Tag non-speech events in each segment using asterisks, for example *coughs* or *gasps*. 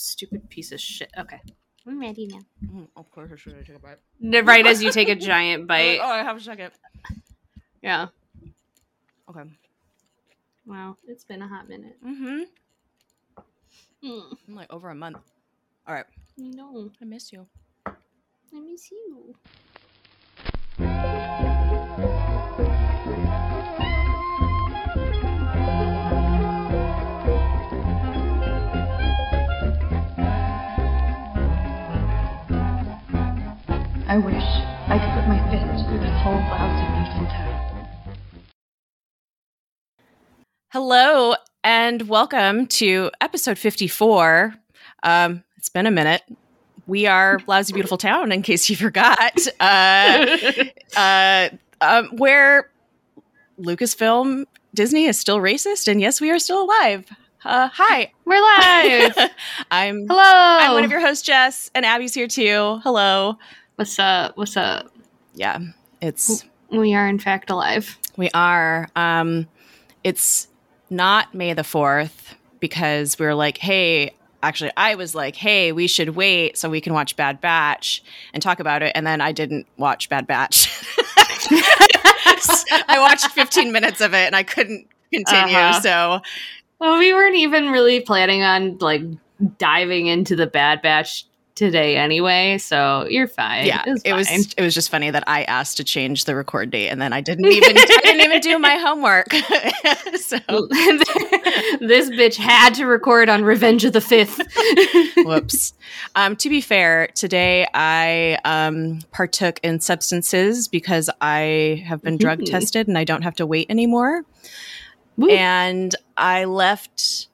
stupid piece of shit. Okay. I'm ready now. Mm, of course, I should take a bite. Right as you take a giant *laughs* bite. Oh, I have a second. Yeah. Okay. Wow. It's been a hot minute. Mm-hmm. Mm, Like over a month. All right. I know. I miss you. I miss you. I wish I could put my fist through this whole lousy, beautiful town. Hello and welcome to episode 54. Um, it's been a minute. We are Lousy Beautiful Town, in case you forgot, uh, *laughs* uh, um, where Lucasfilm Disney is still racist, and yes, we are still alive. Uh, hi, We're live. *laughs* I'm Hello. I'm one of your hosts, Jess, and Abby's here too. Hello. What's up? What's up? Yeah, it's We are in fact alive. We are. Um, it's not May the 4th because we were like, hey, actually, I was like, hey, we should wait so we can watch Bad Batch and talk about it. And then I didn't watch Bad Batch. *laughs* I watched 15 minutes of it and I couldn't continue. Uh-huh. So, Well, we weren't even really planning on like diving into the Bad Batch today anyway, so you're fine. yeah, it was fine. it was just funny that I asked to change the record date and then I didn't *laughs* even I didn't even do my homework. *laughs* so, *laughs* this bitch had to record on Revenge of the Fifth. Whoops. Um, to be fair, today I um, partook in substances because I have been drug Mhm. tested and I don't have to wait anymore. Woo. And I left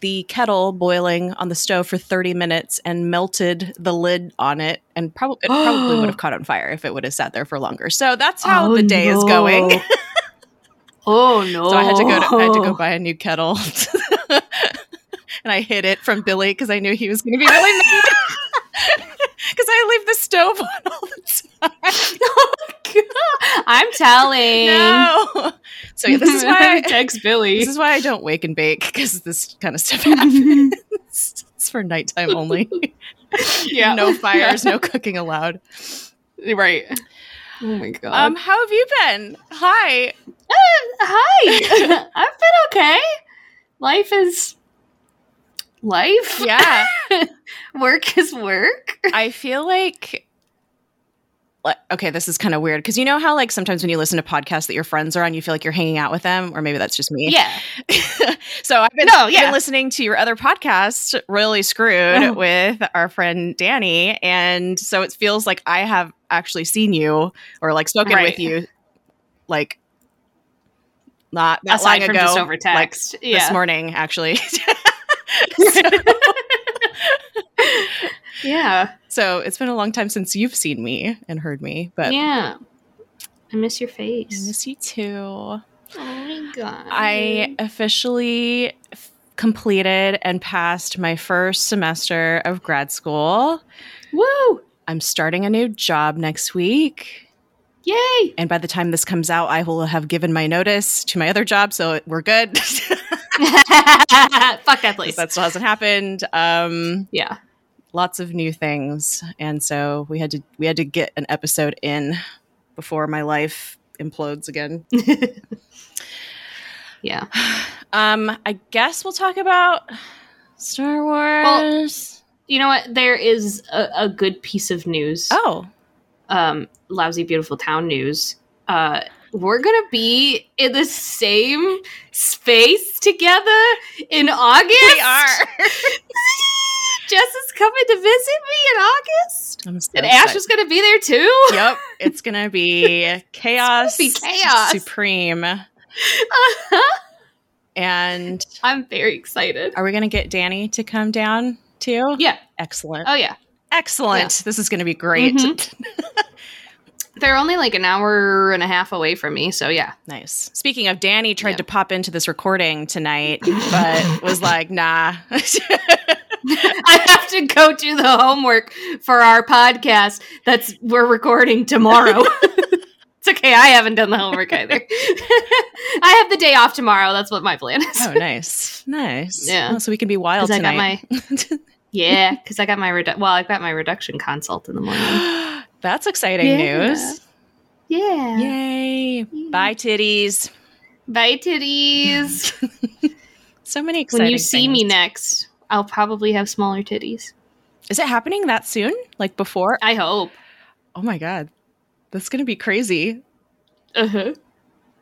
the kettle boiling on the stove for 30 minutes and melted the lid on it and probably it probably would have *gasps* caught on fire if it would have sat there for longer. So that's how Oh, the day is going. *laughs* oh no! So I had to go to I had to go *laughs* buy a new kettle. *laughs* and I hid it from Billy because I knew he was going to be really mad. Because I leave the stove on all the *laughs* I'm telling. No. So yeah, this is why *laughs* I, text Billy. this is why I don't wake and bake because this kind of stuff happens. *laughs* it's for nighttime only. yeah, no fires, no cooking allowed. right. Oh my god. Um, how have you been? Hi. Uh, hi. I've been okay. Life is life. Yeah. work is work. I feel like- okay, this is kind of weird because you know how like sometimes when you listen to podcasts that your friends are on, you feel like you're hanging out with them, or maybe that's just me. Yeah. *laughs* so I've been, No, yeah. been listening to your other podcast, Royally Screwed, Oh. with our friend Danny, and so it feels like I have actually seen you or like spoken Right. with you, like not that Aside long from ago, just over like text. this morning actually. *laughs* *laughs* yeah. So it's been a long time since you've seen me and heard me, but yeah. I miss your face. I miss you too. oh my god. I officially f- completed and passed my first semester of grad school. Woo! I'm starting a new job next week. Yay! And by the time this comes out, I will have given my notice to my other job. So we're good. *laughs* *laughs* Fuck that place. that still hasn't happened. Um, yeah. Lots of new things. And so we had to, we had to get an episode in before my life implodes again. *laughs* Yeah. Um, I guess we'll talk about Star Wars. You know what? There is a, a good piece of news. oh, Um, lousy, beautiful town news. Uh, we're gonna be in the same space together in August. we are. *laughs* Jess is coming to visit me in August, so and Ash is gonna be there too. Yep, it's gonna be *laughs* chaos, be chaos. supreme. *laughs* And I'm very excited. are we gonna get Danny to come down too? Yeah. Excellent. Oh yeah. Excellent. This is gonna be great. Mhm. *laughs* They're only like an hour and a half away from me, so yeah. nice. Speaking of, Danny tried Yeah. to pop into this recording tonight, but was like, nah. *laughs* I have to go do the homework for our podcast that's we're recording tomorrow. *laughs* it's okay, I haven't done the homework either. *laughs* I have the day off tomorrow. That's what my plan is. oh, nice. Nice. Yeah. Oh, so we can be wild Because I got tonight. my Yeah, because I got my redu- well, I've got my reduction consult in the morning. *gasps* That's exciting Yeah. news. Yeah. Yay. Bye, titties. Bye, titties. So many exciting when you see me next, I'll probably have smaller titties. Is it happening that soon? Like before? I hope. Oh my God. That's going to be crazy. Uh huh.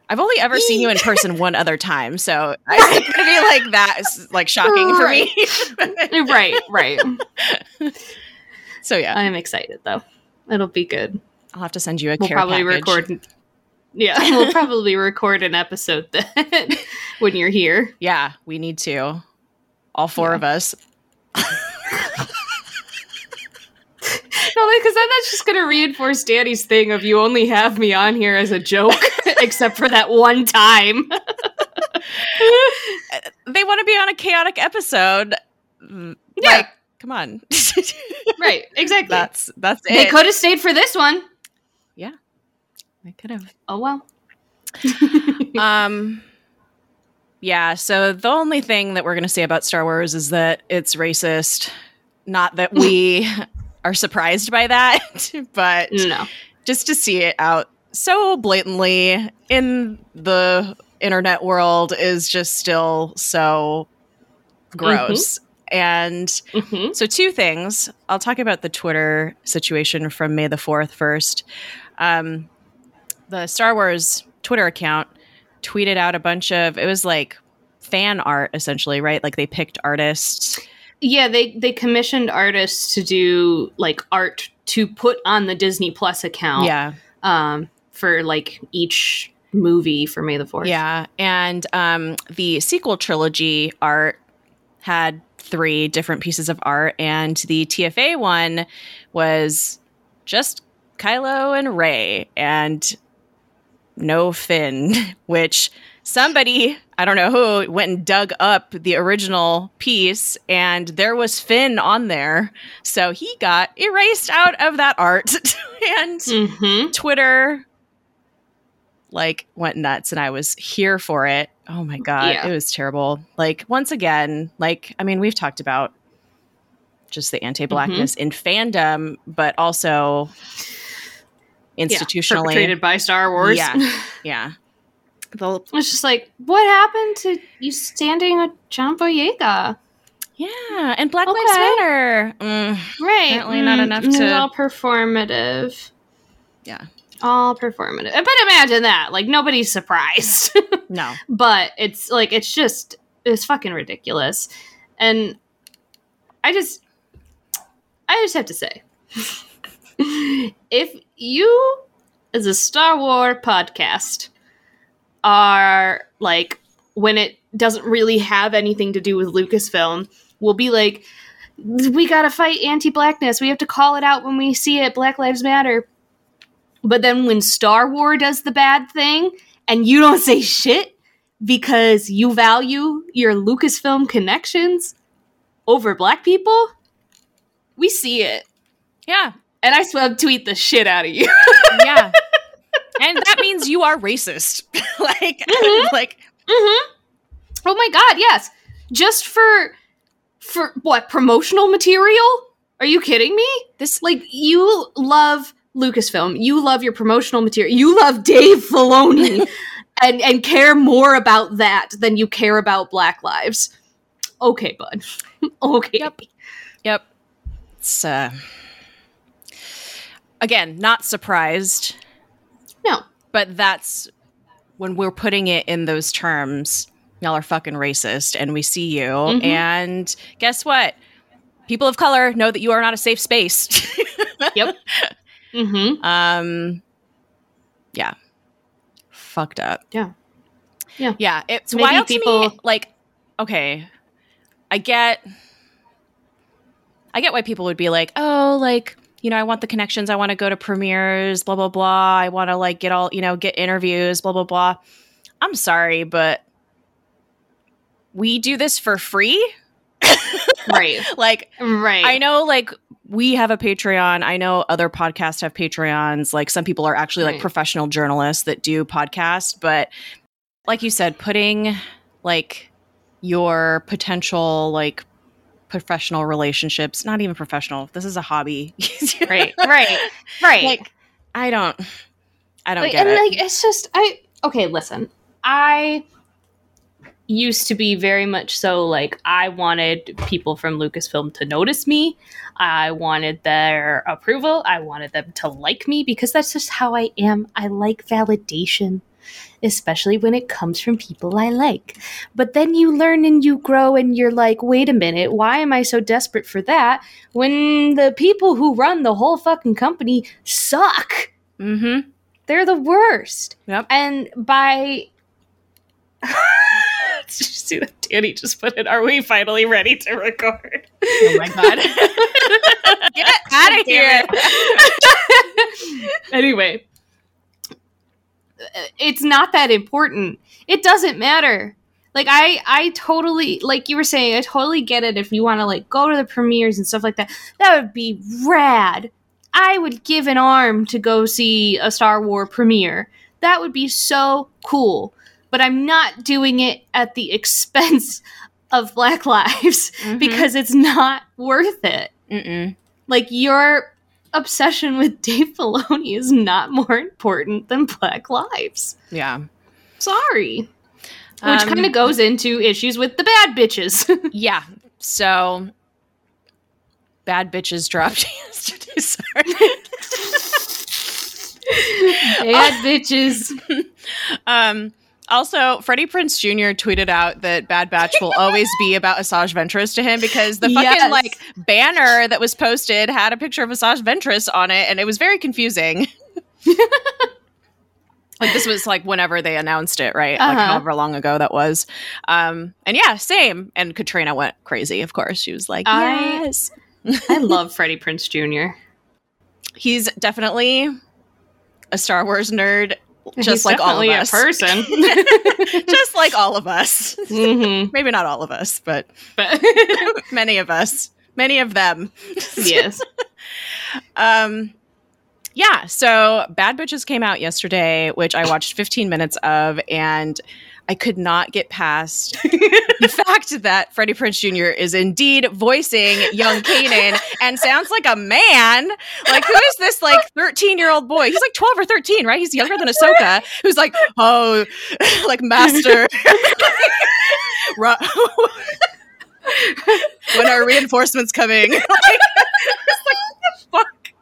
I've only ever seen you in person *laughs* one other time. So I think it'd be like that is like shocking for me. right, right. *laughs* so yeah, I'm excited though. It'll be good. I'll have to send you a We'll probably package. record. Yeah, *laughs* we'll probably record an episode then when you're here. Yeah, we need to. All four Yeah. of us. *laughs* No, because then that's just going to reinforce Danny's thing of you only have me on here as a joke, *laughs* except for that one time. *laughs* They want to be on a chaotic episode. Yeah. Like, come on. right, exactly. that's that's it. they could have stayed for this one. Yeah. They could have. Oh well. um yeah so the only thing that we're going to say about star wars is that it's racist not that we *laughs* are surprised by that *laughs* but No. just to see it out so blatantly in the internet world is just still so gross and hmm so two things. I'll talk about the Twitter situation from May the 4th first. Um, the Star Wars Twitter account tweeted out a bunch of it was like fan art essentially, right? Like they picked artists. Yeah, they they commissioned artists to do like art to put on the Disney Plus account. Yeah. Um, for like each movie for May the Fourth. Yeah. And um, the sequel trilogy art had three different pieces of art, and the TFA one was just Kylo and Rey and no Finn, *laughs* which somebody, I don't know who, went and dug up the original piece, and there was Finn on there. So he got erased out of that art. *laughs* and Mm-hmm. Twitter like went nuts and I was here for it. Oh my god, Yeah. it was terrible. Like once again, like I mean, we've talked about just the anti-blackness in fandom, but also institutionally. perpetrated by Star Wars. Yeah. *laughs* yeah. The, It's just like, what happened to you standing with John Boyega? yeah, and Black Lives Matter. Mm, Right. Apparently not enough it's to- all performative. Yeah. All performative. But imagine that. Like nobody's surprised. *laughs* no. but it's like it's just it's fucking ridiculous. And I just I just have to say *laughs* if you as a Star Wars podcast are like when it doesn't really have anything to do with Lucasfilm, will be like we got to fight anti-blackness. We have to call it out when we see it. Black Lives Matter. But then when Star Wars does the bad thing and you don't say shit because you value your Lucasfilm connections over black people, we see it. Yeah. And I swear tweet the shit out of you. *laughs* Yeah. *laughs* and that means you are racist. *laughs* like Mhm. like mm-hmm. Oh my god, yes. Just for for what promotional material? Are you kidding me? this Like you love Lucasfilm, you love your promotional material, you love Dave Filoni, and and care more about that than you care about Black lives. Okay, bud. okay. Yep. Yep. It's uh again, not surprised, No. but that's when we're putting it in those terms, y'all are fucking racist and we see you. Mhm. And guess what? People of color know that you are not a safe space. *laughs* Yep. Mm-hmm. um yeah. Fucked up. Yeah. Yeah. Yeah. It's Maybe wild to me. people- Like, okay. I get I get why people would be like, oh, like, you know, I want the connections. I want to go to premieres, blah, blah, blah. I want to like get all, you know, get interviews, blah, blah, blah. I'm sorry, but we do this for free. *laughs* Right. *laughs* Like, Right. I know, like, we have a Patreon. I know other podcasts have Patreons. Like, some people are actually like professional journalists that do podcasts. But like you said, putting like your potential, like, professional relationships. Not even professional. This is a hobby. *laughs* right, right, right. Like I don't I don't like, get and it. like it's just I okay, listen. I used to be very much so like I wanted people from Lucasfilm to notice me. I wanted their approval. I wanted them to like me because that's just how I am. I like validation, especially when it comes from people I like. But then you learn and you grow and you're like, wait a minute, why am I so desperate for that when the people who run the whole fucking company suck? mm-hmm. They're the worst. Yep. And by *laughs* Did you see that Danny just put it? Are we finally ready to record? Oh my god. *laughs* Get out of here. *laughs* anyway, it's not that important. It doesn't matter. Like I I totally like you were saying, I totally get it if you want to like go to the premieres and stuff like that. That would be rad. I would give an arm to go see a Star Wars premiere. That would be so cool. But I'm not doing it at the *laughs* expense of Black Lives Mhm. because it's not worth it. Mm-mm. Like your obsession with *laughs* Dave Filoni is not more important than Black Lives. Yeah. Sorry. Which Um, kind of goes into issues with the bad bitches. *laughs* Yeah. So bad bitches dropped *laughs* yesterday. Sorry. bad bitches. Um also, Freddie Prinze Jr. tweeted out that Bad Batch will always be about Asajj Ventress to him because the fucking Yes. like banner that was posted had a picture of Asajj Ventress on it, and it was very confusing. *laughs* like this was like whenever they announced it, right? Like Uh-huh. however long ago that was. Um, and yeah, same. And Katrina went crazy. Of course, she was like, I- "Yes." *laughs* I love Freddie Prinze Jr. He's definitely a Star Wars nerd, just He's like all of us. a person. *laughs* *laughs* just like all of us. hmm *laughs* Maybe not all of us, but But many of us, many of them. yes. Um, yeah. So Bad Bitches came out yesterday, which I watched 15 minutes of, and I could not get past *laughs* the fact that Freddie Prinze Jr. is indeed voicing young Kanan and sounds like a man. Like, who is this like 13 year old boy? He's like 12 or 13, right? He's younger than Ahsoka, who's like, oh, *laughs* like master. *laughs* When are reinforcements coming? like, it's like, what the fuck?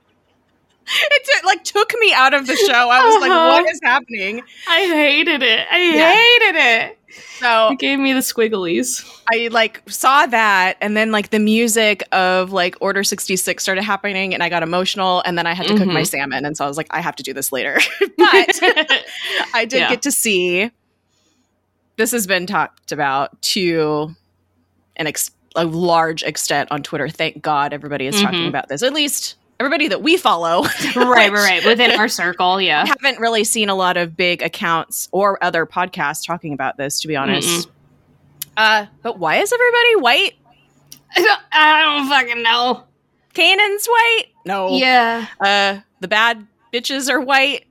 *laughs* It took, like took me out of the show. I was like, Uh-huh. what is happening? I hated it. I Yeah. hated it. So It gave me the squigglies. I like saw that and then like the music of like Order 66 started happening and I got emotional and then I had to cook my Mhm. salmon and so I was like I have to do this later. *laughs* *laughs* but I did Yeah. get to see this has been talked about to an ex- a large extent on Twitter. Thank God everybody is talking Mhm. about this. At least everybody that we follow. *laughs* right, right, right. Within our circle, yeah. haven't really seen a lot of big accounts or other podcasts talking about this, to be honest. Uh, but why is everybody white? I *laughs* don't, I don't fucking know. Kanan's white? No. Yeah. Uh, the bad bitches are white,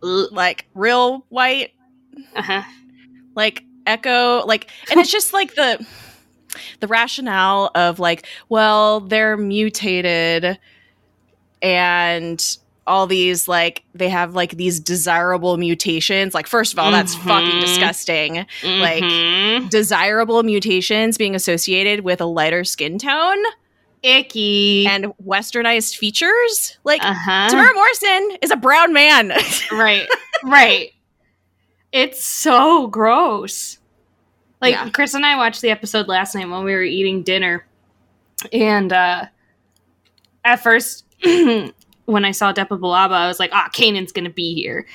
like real white, Uh-huh. like Echo, like, and it's just like the the rationale of like, well, they're mutated and all these like they have like these desirable mutations. Like, first of all, that's fucking disgusting. Like- Mhm. Desirable mutations being associated with a lighter skin tone icky. and westernized features. Like, uh-huh. Temuera Morrison is a brown man. *laughs* right. Right. It's so gross. Like Yeah. Chris and I watched the episode last night when we were eating dinner. And uh at first *clears throat* when I saw Depa Billaba, I was like, ah, Kanan's gonna be here.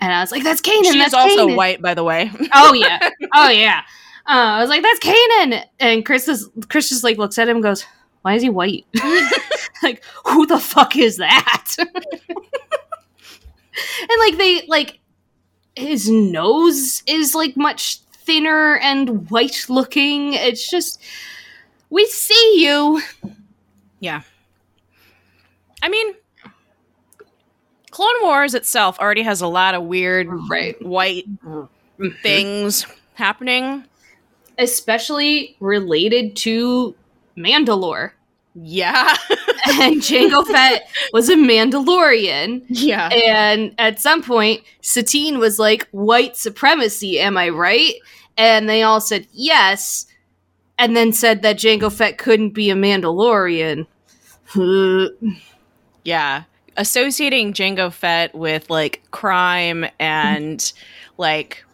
And I was like, that's Kanan. She's that's also Kanan. white, by the way. *laughs* Oh yeah. Oh yeah. Uh, I was like, that's Kanan. And Chris is Chris just like looks at him and goes, Why is he white? *laughs* like, who the fuck is that? *laughs* and like they like his nose is like much thinner and white looking. It's just we see you. Yeah. I mean, Clone Wars itself already has a lot of weird Right. white things happening. Especially related to Mandalore. Yeah. *laughs* and Jango Fett was a Mandalorian. yeah. And at some point, Satine was like, white supremacy, am I right? And they all said yes, and then said that Jango Fett couldn't be a Mandalorian. *laughs* *laughs* Yeah. Associating Jango Fett with like crime and like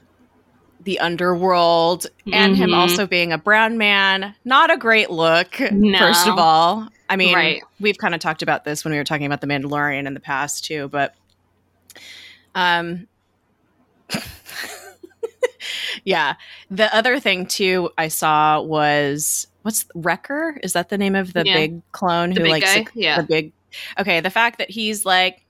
the underworld and him Mhm. also being a brown man, not a great look, No. first of all. I mean, Right. we've kind of talked about this when we were talking about the Mandalorian in the past too, but um *laughs* yeah. The other thing too I saw was what's Wrecker? Is that the name of the Yeah. big clone The who big like guy? Yeah. the big Okay, the fact that he's like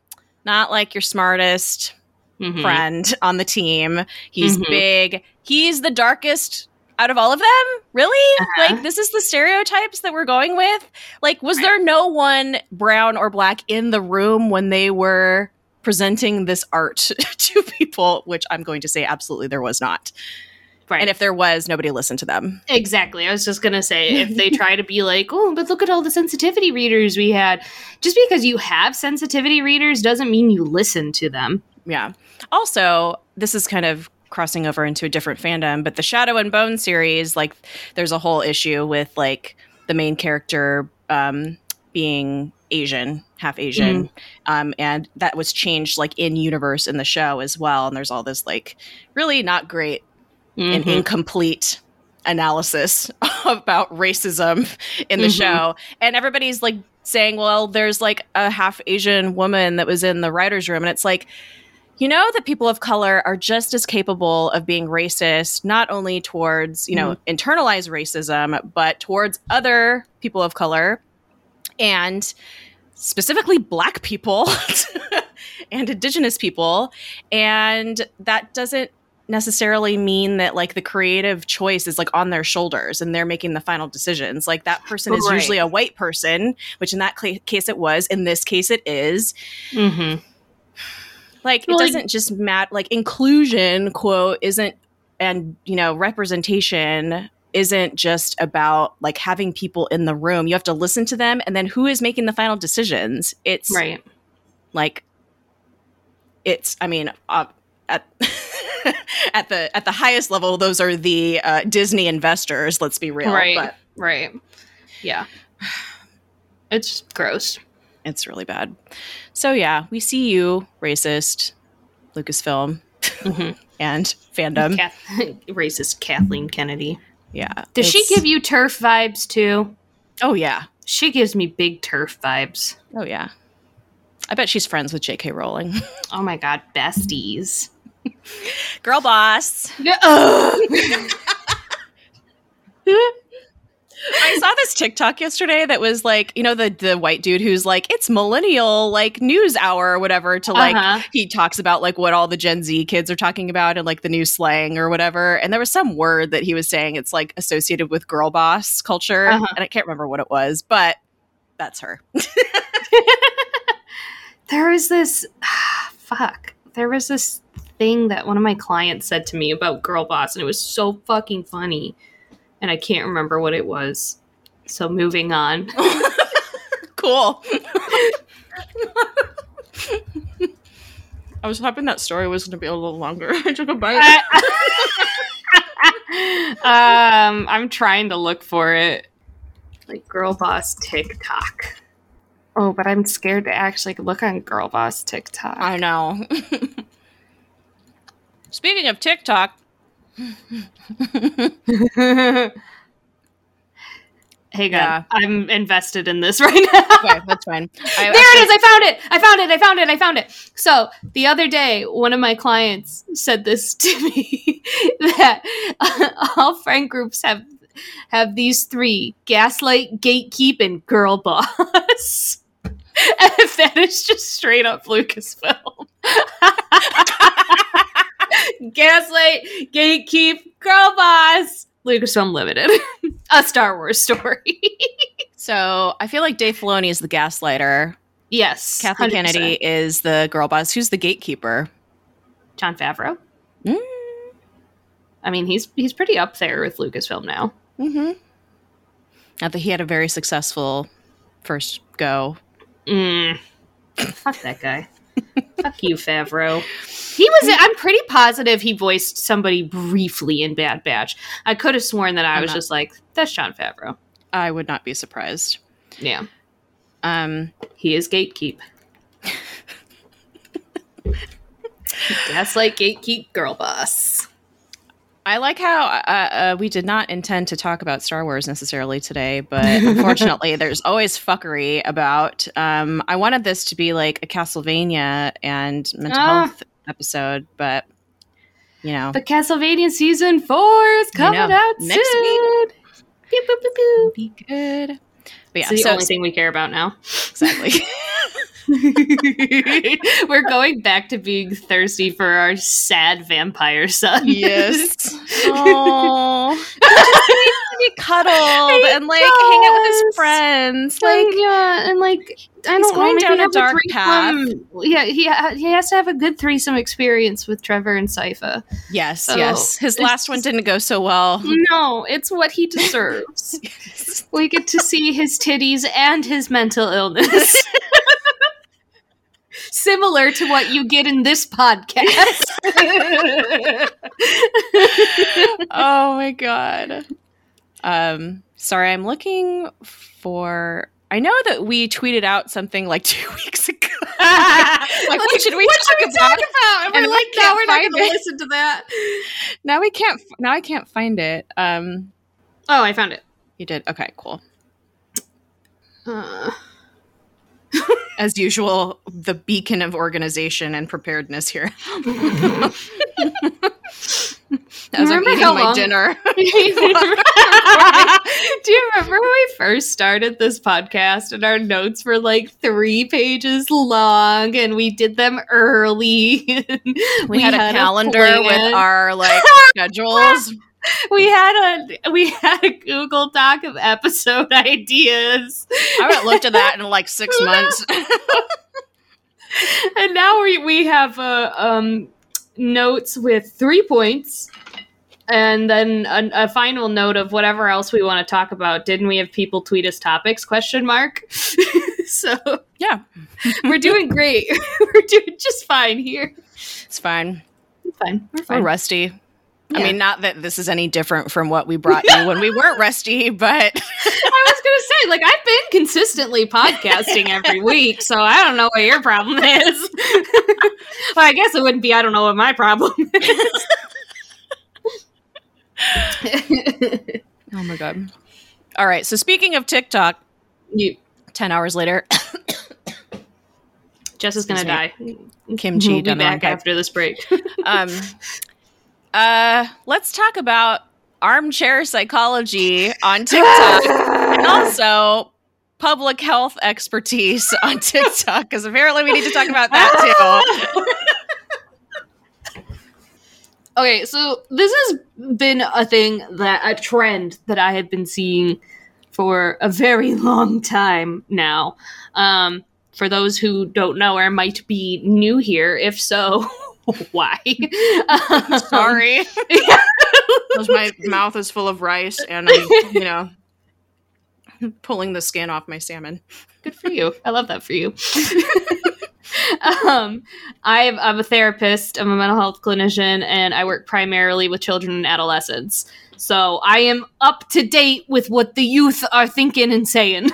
not like your smartest Mhm. friend on the team. He's Mhm. big. He's the darkest out of all of them? Really? Uh-huh. Like this is the stereotypes that we're going with? Like was Right. there no one brown or black in the room when they were presenting this art *laughs* to people, which I'm going to say absolutely there was not. Right. And if there was, nobody listened to them. Exactly. I was just going to say if they *laughs* try to be like, oh, but look at all the sensitivity readers we had. Just because you have sensitivity readers doesn't mean you listen to them. Yeah. Also, this is kind of crossing over into a different fandom, but the Shadow and Bone series, like, there's a whole issue with like the main character um, being Asian, half Asian, um, and that was changed like in universe in the show as well. And there's all this like really not great and Mhm. incomplete analysis *laughs* about racism in the Mhm. show. And everybody's like saying, well, there's like a half Asian woman that was in the writer's room. And it's like, you know that people of color are just as capable of being racist, not only towards, you know, internalized racism, but towards other people of color and specifically black people *laughs* and indigenous people. And that doesn't necessarily mean that like the creative choice is like on their shoulders and they're making the final decisions. Like that person is Right. usually a white person, which in that cla case it was. In this case, it is. Mm-hmm. Like Well, it doesn't just matter. Like inclusion, quote, isn't and you know representation isn't just about like having people in the room. You have to listen to them, and then who is making the final decisions? It's Right. like it's i mean uh, at *laughs* at the at the highest level those are the uh, disney investors let's be real right. but Right. Yeah. It's gross. it's really bad so yeah we see you racist lucasfilm Mhm. *laughs* and fandom Kath- *laughs* racist Kathleen Kennedy. yeah Does she give you TERF vibes too? oh yeah She gives me big TERF vibes. oh yeah i bet she's friends with jk rowling Oh my god, besties. Girl boss. I saw this TikTok yesterday that was like, you know, the the white dude who's like, it's millennial like news hour or whatever to like Uh-huh. he talks about like what all the Gen Z kids are talking about and like the new slang or whatever. And there was some word that he was saying it's like associated with girl boss culture. Uh-huh. And I can't remember what it was, but that's her. *laughs* *laughs* there was this *sighs* fuck. There was this thing that one of my clients said to me about girl boss, and it was so fucking funny. And I can't remember what it was. So moving on. *laughs* cool. I was hoping that story was going to be a little longer. *laughs* I took a bite. *laughs* um, I'm trying to look for it. Like girl boss TikTok. Oh, but I'm scared to actually look on girl boss TikTok. I know. Speaking of TikTok, *laughs* Hey, God, Yeah. I'm invested in this *laughs* right now. okay, that's fine. *laughs* I, there it is. I found it. I found it. I found it. I found it. So the other day, one of my clients said this to me that uh, all friend groups have have these three: gaslight, gatekeep, and girl boss. and that is just straight up Lucasfilm. Gaslight, gatekeep, girl boss. Lucasfilm Limited, *laughs* a Star Wars story. *laughs* So I feel like Dave Filoni is the gaslighter. yes, Kathleen 100%. Kennedy is the girl boss. Who's the gatekeeper? Jon Favreau. Mm. I mean, he's he's pretty up there with Lucasfilm now. Mm-hmm. Not that he had a very successful first go. Mm. Fuck that guy. *laughs* Fuck you, Favreau. He was. I'm pretty positive he voiced somebody briefly in Bad Batch. I could have sworn that I I'm was not- just like, "That's Jon Favreau." I would not be surprised. Yeah, Um, he is gatekeep. *laughs* Gaslight gatekeep girl boss. I like how uh, uh, we did not intend to talk about Star Wars necessarily today, but unfortunately, *laughs* there's always fuckery about. Um, I wanted this to be like a Castlevania and mental Ah. health episode, but you know, the Castlevania season four is I coming know. out Next soon. Pew, pew, pew, pew. be good. But yeah, It's the so only thing we care about now. exactly. *laughs* *laughs* We're going back to being thirsty for our sad vampire son. yes. *laughs* Oh, just needs to be cuddled He and like hang out with his friends. Like yeah, and like I don't going down a dark path. Yeah, he ha- he has to have a good threesome experience with Trevor and Sypha. yes, So, yes. His last one didn't go so well. No, it's what he deserves. *laughs* we get to see his titties and his mental illness. Similar to what you get in this podcast. *laughs* oh my god. Um, sorry, I'm looking for. I know that we tweeted out something like two *laughs* weeks ago. like, what should we what talk should we about? talk about? And, And we're we like, no, can't we're not going to listen to that. Now we can't. Now I can't find it. Um, Oh, I found it. you did. Okay, cool. Uh, *laughs* As usual, the beacon of organization and preparedness here. *laughs* As I'm eating my long- dinner. *laughs* Do you remember when we first started this podcast and our notes were like three pages long and we did them early? We, had, a calendar with our like schedules. *laughs* we had a we had a Google Doc of episode *laughs* ideas. I haven't looked at that in like six *laughs* months. and now we we have uh, um notes with three points and then a, a final note of whatever else we want to talk about. Didn't we have people tweet us topics? Question mark? So yeah, we're doing great. We're doing just fine here. It's fine. We're fine. We're fine. We're fine rusty. I mean, not that this is any different from what we *laughs* brought you when we weren't rusty, but i was gonna say like i've been consistently podcasting every week so i don't know what your problem is *laughs* well i guess it wouldn't be i don't know what my problem *laughs* is oh my god. All right. So speaking of TikTok, you ten hours later, *coughs* Jess is gonna die. kimchi We'll be done the wrong back after this break. um, uh, let's talk about armchair psychology on TikTok and *laughs* also public health expertise on TikTok because apparently we need to talk about that too. *laughs* okay, so this has been a thing that a trend that I have been seeing for a very *laughs* long time now. Um, for those who don't know or might be new here, if so, *laughs* why? *laughs* Um, Sorry, yeah. my *laughs* mouth is full of rice and I'm, you know, pulling the skin off my salmon. Good for you. I love that for you. um, I'm, I'm a therapist. I'm a mental health clinician, and I work primarily with children and adolescents. So I am up to date with what the youth are thinking and saying.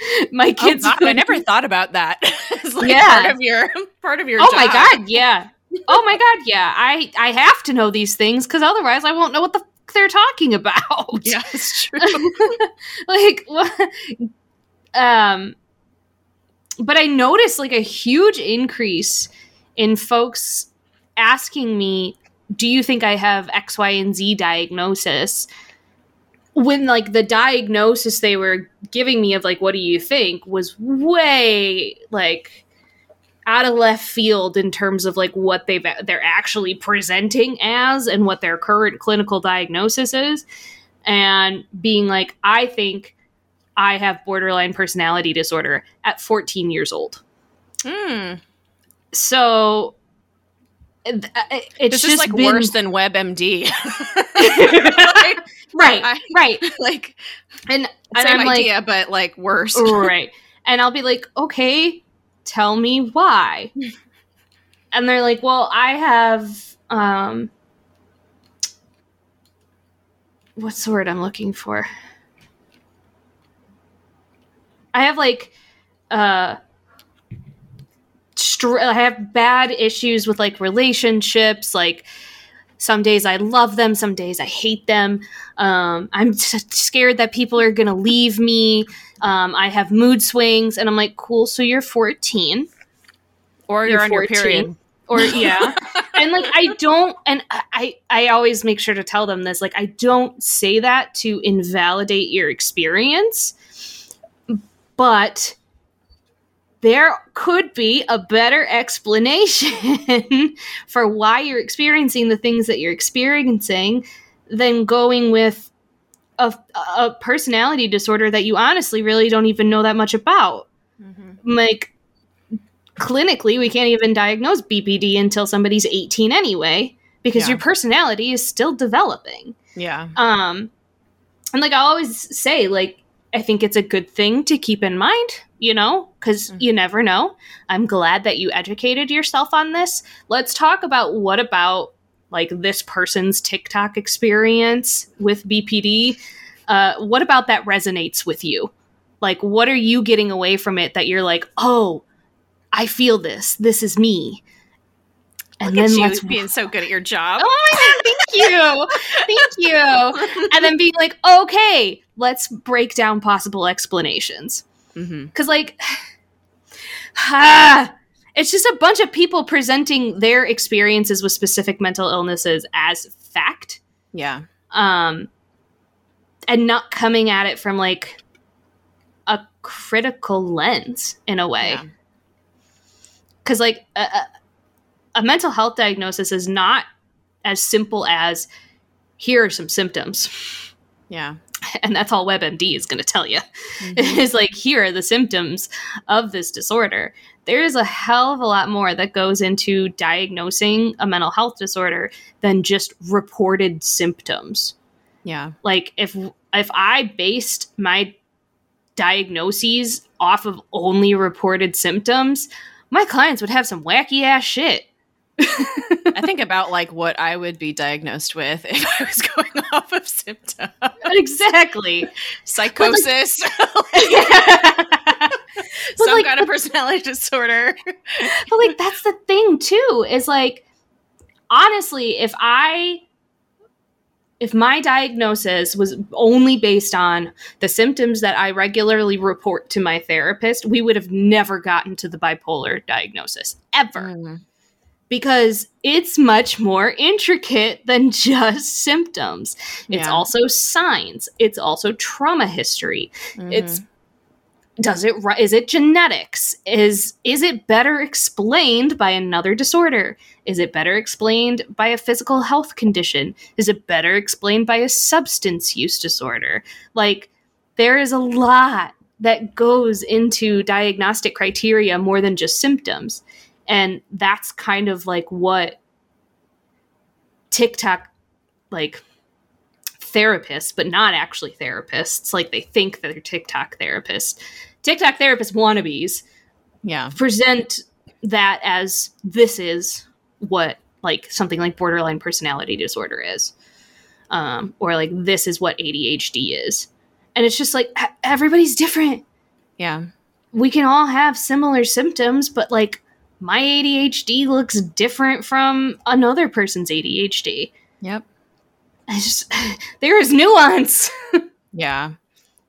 *laughs* My Oh, kids. God, I never thought about that. *laughs* it's like Yeah. part of your *laughs* part of your. oh my god! Yeah. Oh my god! Yeah. I I have to know these things because otherwise I won't know what the f- they're talking about. Yeah, it's true. like what um but i noticed like a huge increase in folks asking me do you think i have x y and z diagnosis when like the diagnosis they were giving me of like what do you think was way like out of left field in terms of like what they've they're actually presenting as and what their current clinical diagnosis is and being like, I think I have borderline personality disorder at 14 years old. Hmm. So it's This just like been- worse than WebMD. *laughs* *laughs* *laughs* like, right, I- *laughs* right, like and and same I'm like, idea, but like worse. right, and I'll be like, okay, tell me why, *laughs* and they're like, well, I have um, what's the word I'm looking for? I have like uh str- I have bad issues with like relationships like some days I love them, some days I hate them. Um, I'm scared that people are gonna leave me. Um, I have mood swings, and I'm like, cool. So you're 14, Or you're, You're on your period. or yeah, and like I don't, and I I always make sure to tell them this. Like I don't say that to invalidate your experience, but there could be a better explanation *laughs* for why you're experiencing the things that you're experiencing than going with a, a personality disorder that you honestly really don't even know that much about. Mm-hmm. Like, clinically, we can't even diagnose BPD until somebody's 18 anyway, because Yeah. your personality is still developing. Yeah. Um, and like I always say, like I think it's a good thing to keep in mind, you know, because Mhm. you never know. I'm glad that you educated yourself on this. Let's talk about what about like this person's TikTok experience with BPD. Uh, what about that resonates with you? Like, what are you getting away from it that you're like, oh, I feel this. This is me. And Look at then you being so good at your job. Oh my god, thank you. Thank you. *laughs* And then being like, okay, let's break down possible explanations. Hmm Cause like *sighs* ah, it's just a bunch of people presenting their experiences with specific mental illnesses as fact. Yeah. Um and not coming at it from like a critical lens in a way Yeah. because like a, a, a mental health diagnosis is not as simple as here are some symptoms Yeah. *laughs* and that's all webmd is going to tell you Mhm. is like here are the symptoms of this disorder there is a hell of a lot more that goes into diagnosing a mental health disorder than just reported symptoms yeah. like if if i based my diagnoses off of only reported symptoms my clients would have some wacky ass shit I think about like what I would be diagnosed with if I was *laughs* going off of symptoms. exactly Psychosis, *laughs* *laughs* some like- kind of personality disorder. but like that's the thing too is like honestly if i if my diagnosis was only based on the symptoms that i regularly report to my therapist we would have never gotten to the bipolar diagnosis ever Mm. Because it's much more intricate than *laughs* just symptoms. It's Yeah. also signs it's also trauma history. It's mm-hmm. does it is it genetics? Is is it better explained by another disorder? Is it better explained by a physical health condition? Is it better explained by a substance use disorder? Like there is a lot that goes into diagnostic criteria more than just symptoms and that's kind of like what tiktok like therapists but not actually therapists like they think that they're tiktok therapists TikTok therapist wannabes yeah. present that as this is what like something like borderline personality disorder is, um, or like this is what ADHD is, and it's just like everybody's different. Yeah. We can all have similar symptoms, but like my ADHD looks different from another person's ADHD. Yep. It's just *laughs* there is nuance. *laughs* Yeah.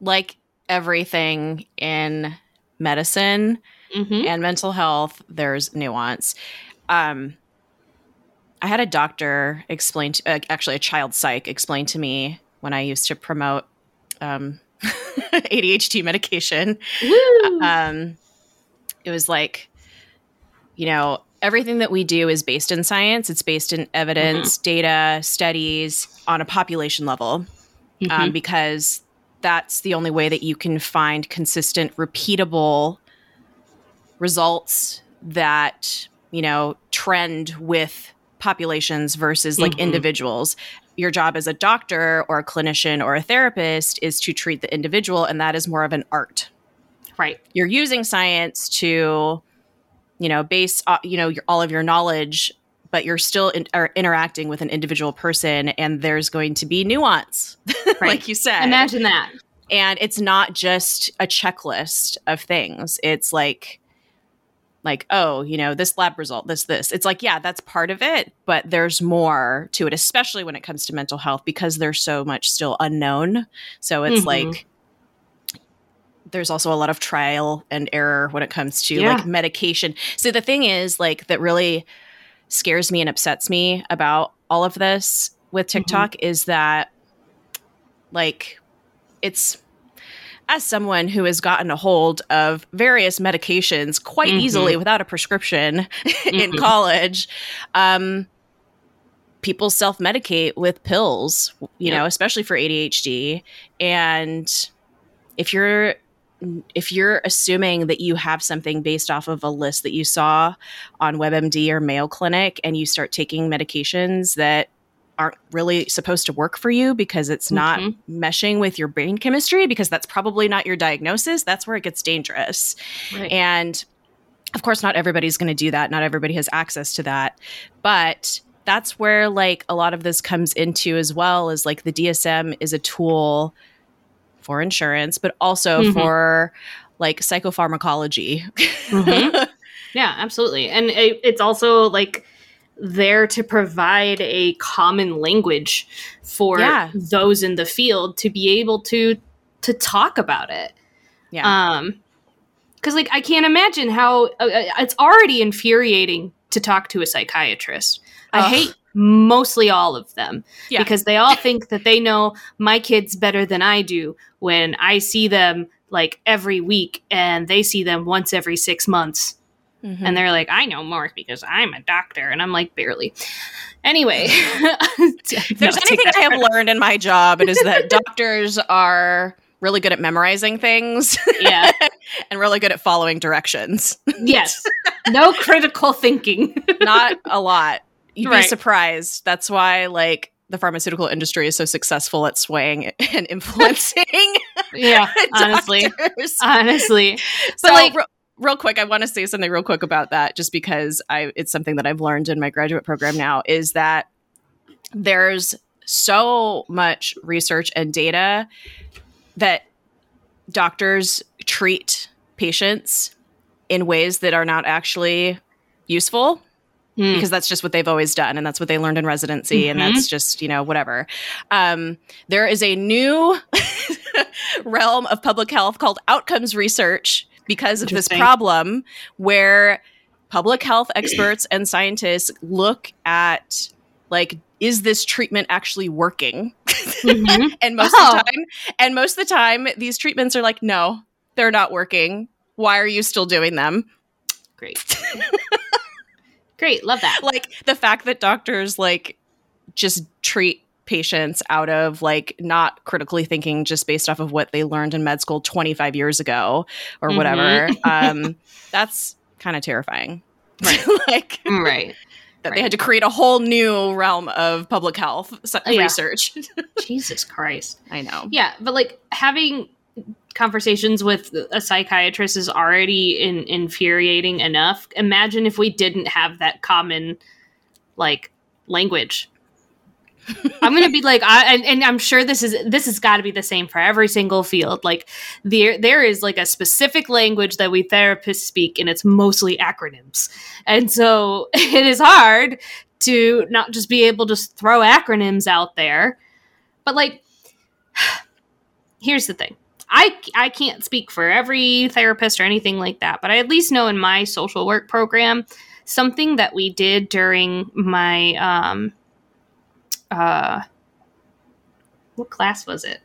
Like everything in medicine Mhm. and mental health, there's nuance. Um, I had a doctor explain, to, uh, actually, a child psych explain to me when I used to promote um, *laughs* ADHD medication. Um, it was like, you know, everything that we do is based in science, it's based in evidence, data, studies on a population level um, Mhm. because that's the only way that you can find consistent, repeatable results that you know trend with populations versus like Mhm. individuals. Your job as a doctor or a clinician or a therapist is to treat the individual, and that is more of an art. Right. You're using science to, you know, base uh, you know your, all of your knowledge, but you're still in, are interacting with an individual person, and there's going to be nuance, *laughs* Right. like you said. Imagine that. and it's not just a checklist of things. It's like like oh you know this lab result this this it's like yeah that's part of it but there's more to it especially when it comes to mental health because there's so much still unknown so it's Mhm. like there's also a lot of trial and error when it comes to Yeah. like medication so the thing is like that really scares me and upsets me about all of this with Mm-hmm. tiktok is that like it's as someone who has gotten a hold of various medications quite Mhm. easily without a prescription *laughs* in Mhm. college um people self-medicate with pills you Yep. know especially for ADHD and if you're if you're assuming that you have something based off of a list that you saw on WebMD or Mayo Clinic and you start taking medications that aren't really supposed to work for you because it's not Mhm. meshing with your brain chemistry because that's probably not your diagnosis that's where it gets dangerous Right. and of course, not everybody's going to do that. Not everybody has access to that. But that's where like a lot of this comes into as well is like the DSM is a tool for insurance, but also Mhm. for like psychopharmacology. Mhm. *laughs* Yeah, absolutely. And it, it's also like there to provide a common language for Yeah. those in the field to be able to to talk about it. yeah. Um cuz like I can't imagine how uh, uh, it's already infuriating to talk to a psychiatrist. I Ugh. hate mostly all of them Yeah. because they all think that they know my kids better than I do when I see them like every week and they see them once every 6 months Mhm. and they're like, I know more because I'm a doctor. And I'm like, barely. Anyway. if *laughs* *laughs* there's anything I have learned in my job, it is that doctors are really good at memorizing things Yeah. *laughs* and really good at following directions. Yes. No critical thinking. Not a lot. You'd Right. be surprised. That's why, like, the pharmaceutical industry is so successful at swaying *laughs* and influencing *laughs* yeah. *laughs* Honestly. Honestly. so, like- real, real quick, I want to say something real quick about that, just because I it's something that I've learned in my graduate program now is that there's so much research and data that doctors treat patients in ways that are not actually useful Mm. because that's just what they've always done and that's what they learned in residency and Mhm. that's just you know whatever um, there is a new *laughs* realm of public health called outcomes research because of this problem where public health experts and scientists look at like is this treatment actually working Mhm. *laughs* and most Oh. of the time and most of the time these treatments are like no they're not working why are you still doing them Great. *laughs* Great. Love that. like the fact that doctors like just treat patients out of like not critically thinking just based off of what they learned in med school 25 years ago or whatever *laughs* um that's kind of terrifying *laughs* Right. like Right. that they had to create a whole new realm of public health s- Yeah. research *laughs* Jesus Christ. i know Yeah, but like having conversations with a psychiatrist is already in, infuriating enough. Imagine if we didn't have that common like language. *laughs* I'm gonna be like, I, and, and I'm sure this is this has got to be the same for every single field. Like there there is like a specific language that we therapists speak, and it's mostly acronyms, and so *laughs* it is hard to not just be able to throw acronyms out there. But like, *sighs* here's the thing. I, I can't speak for every therapist or anything like that, but I at least know in my social work program, something that we did during my um uh what class was it?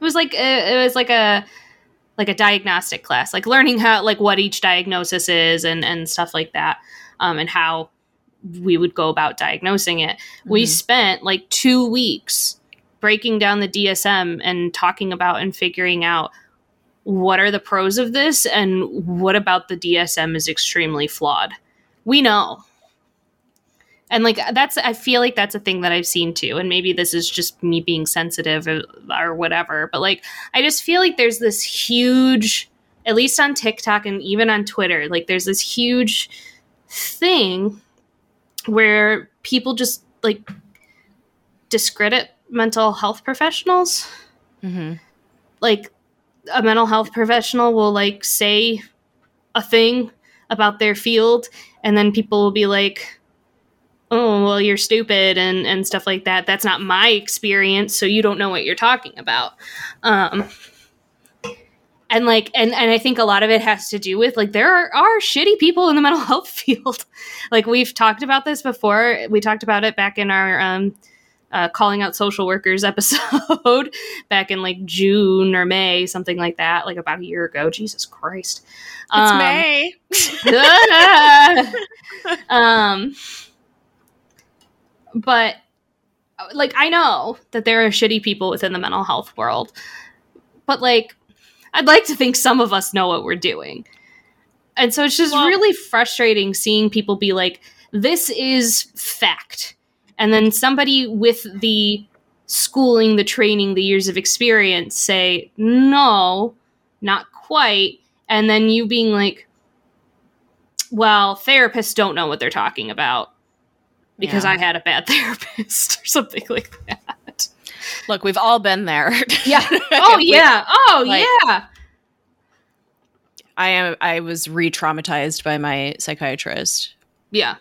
It was like a, it was like a like a diagnostic class, like learning how like what each diagnosis is and and stuff like that, um, and how we would go about diagnosing it. We Mhm. spent like two weeks breaking down the DSM and talking about and figuring out what are the pros of this and what about the DSM is extremely flawed. We know. and like that's i feel like that's a thing that i've seen too and maybe this is just me being sensitive or, whatever but like i just feel like there's this huge at least on tiktok and even on twitter like there's this huge thing where people just like discredit mental health professionals. Mm-hmm. like a mental health professional will like say a thing about their field and then people will be like oh well you're stupid and and stuff like that. That's not my experience so you don't know what you're talking about. Um and like and and i think a lot of it has to do with like there are, are shitty people in the mental *laughs* health field. Like we've talked about this before. We talked about it back in our um uh, calling out social workers *laughs* episode back in like June or May, something like that, like about a year ago. Jesus Christ. It's Um, May. *laughs* *laughs* um, but like I know that there are shitty people within the mental health world, but like I'd like to think some of us know what we're doing. And so it's just Well- really frustrating seeing people be like, this is fact. And then somebody with the schooling, the training, the years of experience say, no, not quite. And then you being like, well, therapists don't know what they're talking about because Yeah. I had a bad *laughs* therapist or something like that. Look, we've all been there. *laughs* Yeah. *laughs* Oh, yeah. Oh, like- yeah. I am. I was re-traumatized by my psychiatrist, Yeah.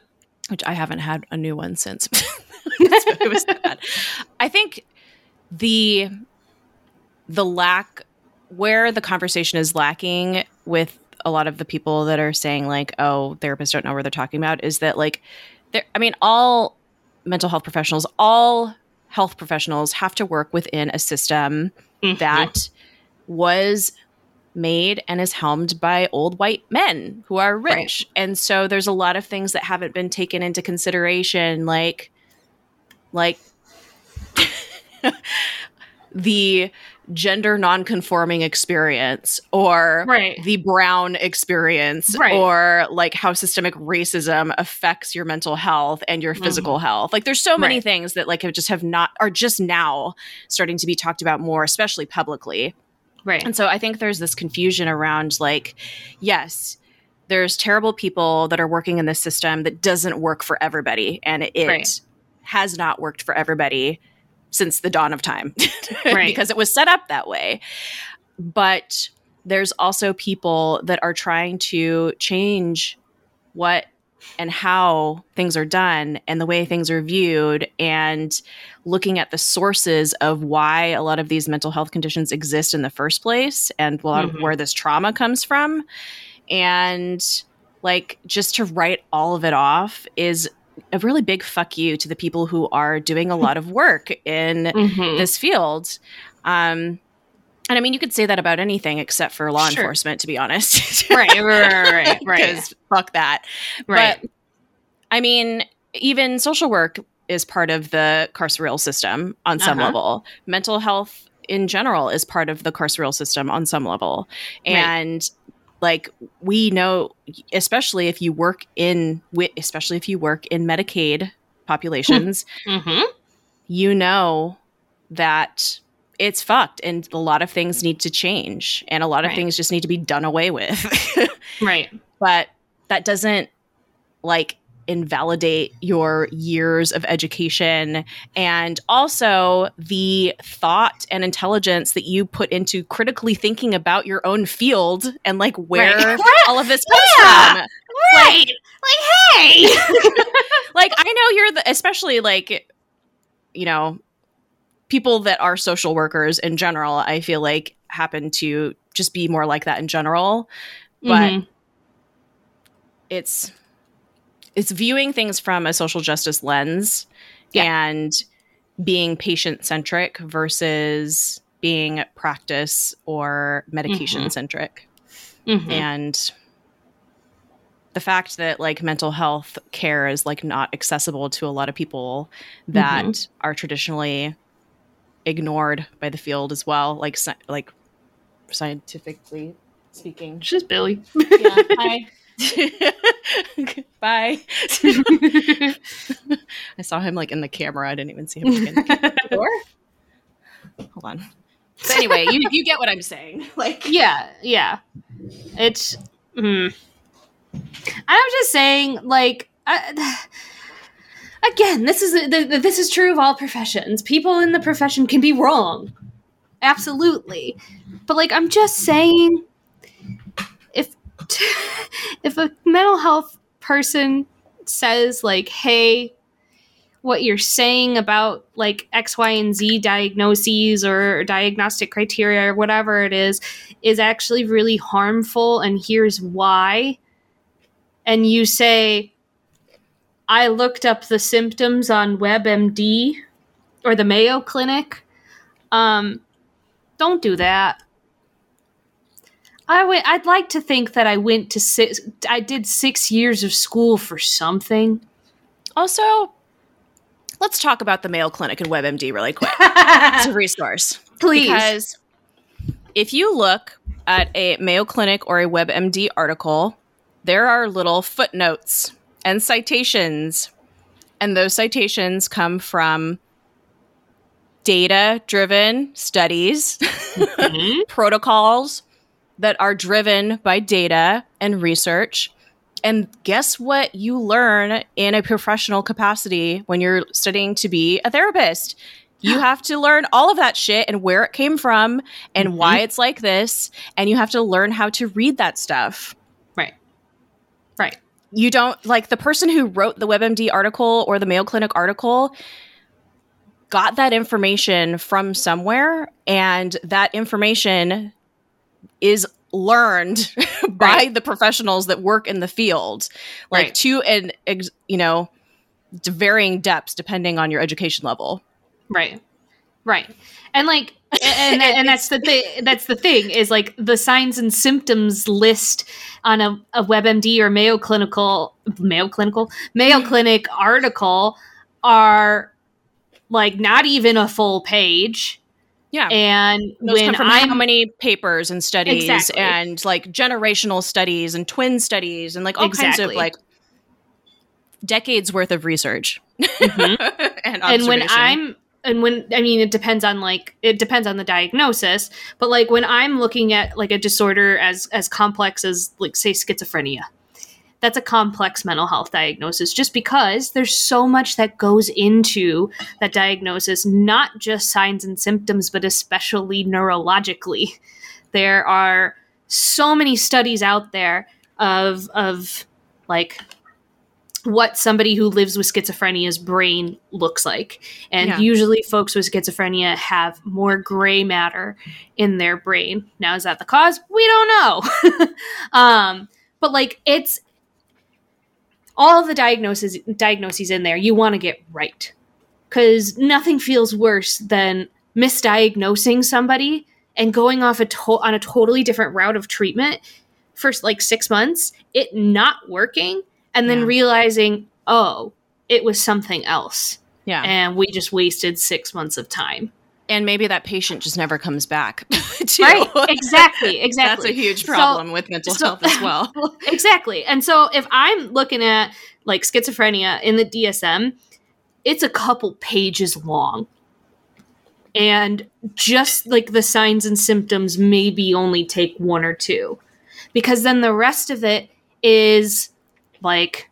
which I haven't had a new one since. *laughs* it was bad. I think the the lack where the conversation is lacking with a lot of the people that are saying like, "Oh, therapists don't know where they're talking about," is that like, there. I mean, all mental health professionals, all health professionals have to work within a system Mhm. that was made and is helmed by old white men who are rich. Right. And so there's a lot of things that haven't been taken into consideration like like *laughs* the gender nonconforming experience or Right. the brown experience Right. or like how systemic racism affects your mental health and your physical health like there's so many Mm-hmm. Right. things that like have just have not are just now starting to be talked about more especially publicly Right. and so I think there's this confusion around like, yes, there's terrible people that are working in this system that doesn't work for everybody. And it Right. Has not worked for everybody since the dawn of time *laughs* Right. because it was set up that way. But there's also people that are trying to change what and how things are done and the way things are viewed and looking at the sources of why a lot of these mental health conditions exist in the first place and a lot Mhm. of where this trauma comes from and like just to write all of it off is a really big fuck you to the people who are doing a lot of work in *laughs* Mhm. this field um and I mean, you could say that about anything except for law Sure. enforcement, to be honest. *laughs* right. Right. Right. Right. Because fuck that. Right. But I mean, even social work is part of the carceral system on some Uh-huh. level. Mental health in general is part of the carceral system on some level. Right. And like we know, especially if you work in, especially if you work in Medicaid populations, *laughs* hmm you know that it's fucked and a lot of things need to change and a lot of Right. things just need to be done away with. *laughs* Right. but that doesn't like invalidate your years of education and also the thought and intelligence that you put into critically thinking about your own field and like where Right. *laughs* all of this comes Yeah. from. Right. Like, hey. *laughs* Like I know you're the especially like you know people that are social workers in general, I feel like happen to just be more like that in general. But Mhm. it's it's viewing things from a social justice lens Yeah. and being patient centric versus being practice or medication centric Mhm. and the fact that like mental health care is like not accessible to a lot of people that are traditionally ignored by the field as well like like scientifically speaking She's Billy. yeah hi *laughs* *laughs* Bye. *laughs* I saw him like in the camera. I didn't even see him in the *laughs* door. Hold on. So anyway, you, you get what I'm saying. Like, yeah, yeah. It's. Mm. I'm just saying, like, I, *sighs* again, this is this is true of all professions. People in the profession can be wrong, absolutely. But like, I'm just saying, *laughs* if a mental health person says like, "Hey, what you're saying about like X, Y, and Z diagnoses or diagnostic criteria or whatever it is is actually really harmful, and here's why. And you say, I looked up the symptoms on WebMD or the Mayo Clinic. Um, don't do that. I w- I'd like to think that I went to six. I did six years of school for something. Also, let's talk about the Mayo Clinic and WebMD really quick. *laughs* it's a resource. Please. Because if you look at a Mayo Clinic or a WebMD article, there are little footnotes and citations. And those citations come from data driven studies, *laughs* mm-hmm. protocols that are driven by data and research and guess what you learn in a professional capacity when you're studying to be a therapist? You *gasps* have to learn all of that shit and where it came from and mm-hmm. why it's like this. And you have to learn how to read that stuff. Right. Right. You don't like the person who wrote the WebMD article or the Mayo Clinic article got that information from somewhere and that information is learned *laughs* by right. the professionals that work in the field. Like right. to an ex, you know to varying depths depending on your education level. Right. Right. And like and, and, that's the thing that's the thing is like the signs and symptoms list on a, a webmd or mayo clinical mayo clinical mayo mm-hmm. clinic article are like not even a full page yeah. And Those when I'm how many papers and studies exactly. and like generational studies and twin studies and like all exactly. kinds of like decades worth of research mm-hmm. *laughs* and, and when I'm and when I mean it depends on like it depends on the diagnosis, but like when I'm looking at like a disorder as as complex as like say schizophrenia, that's a complex mental health diagnosis just because there's so much that goes into that diagnosis, not just signs and symptoms, but especially neurologically. There are so many studies out there of of like what somebody who lives with schizophrenia's brain looks like. And yeah. usually folks with schizophrenia have more gray matter in their brain. Now is that the cause? We don't know. *laughs* um but like it's all of the diagnoses diagnoses in there you want to get right. Because nothing feels worse than misdiagnosing somebody and going off a to- on a totally different route of treatment for like six months it not working and then yeah. realizing oh it was something else. Yeah. And we just wasted six months of time and maybe that patient just never comes back. *laughs* right? Exactly. Exactly. *laughs* That's a huge problem so, with mental so, health as well. *laughs* exactly. And so if I'm looking at like schizophrenia in the DSM, it's a couple pages long. And just like the signs and symptoms maybe only take one or two. Because then the rest of it is like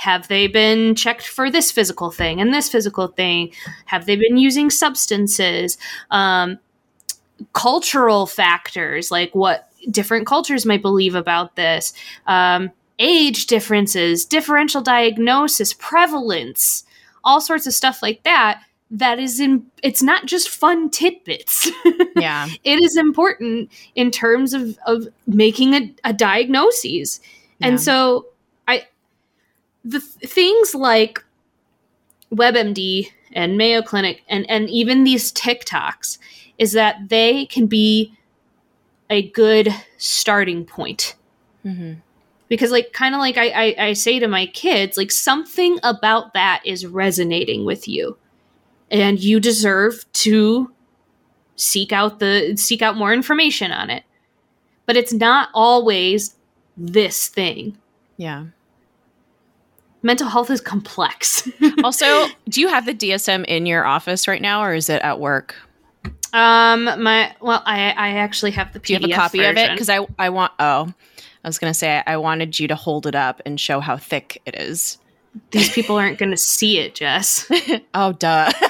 have they been checked for this physical thing and this physical thing? Have they been using substances? Um, cultural factors, like what different cultures might believe about this, um, age differences, differential diagnosis, prevalence, all sorts of stuff like that. That is in, it's not just fun tidbits. *laughs* Yeah. it is important in terms of, of making a, a diagnosis. Yeah. And so the th- things like WebMD and Mayo Clinic and, and even these TikToks is that they can be a good starting point. Mm-hmm. Because, like, kind of like I, I, I say to my kids, like, something about that is resonating with you. And you deserve to seek out the seek out more information on it. But it's not always this thing Yeah. Mental health is complex. *laughs* Also, do you have the DSM in your office right now, or is it at work? um, my well, I I actually have the PDF Do you have a copy of it? Because I I want. Oh, I was gonna say I wanted you to hold it up and show how thick it is. these people aren't going to see it, Jess. *laughs* Oh, duh. *laughs*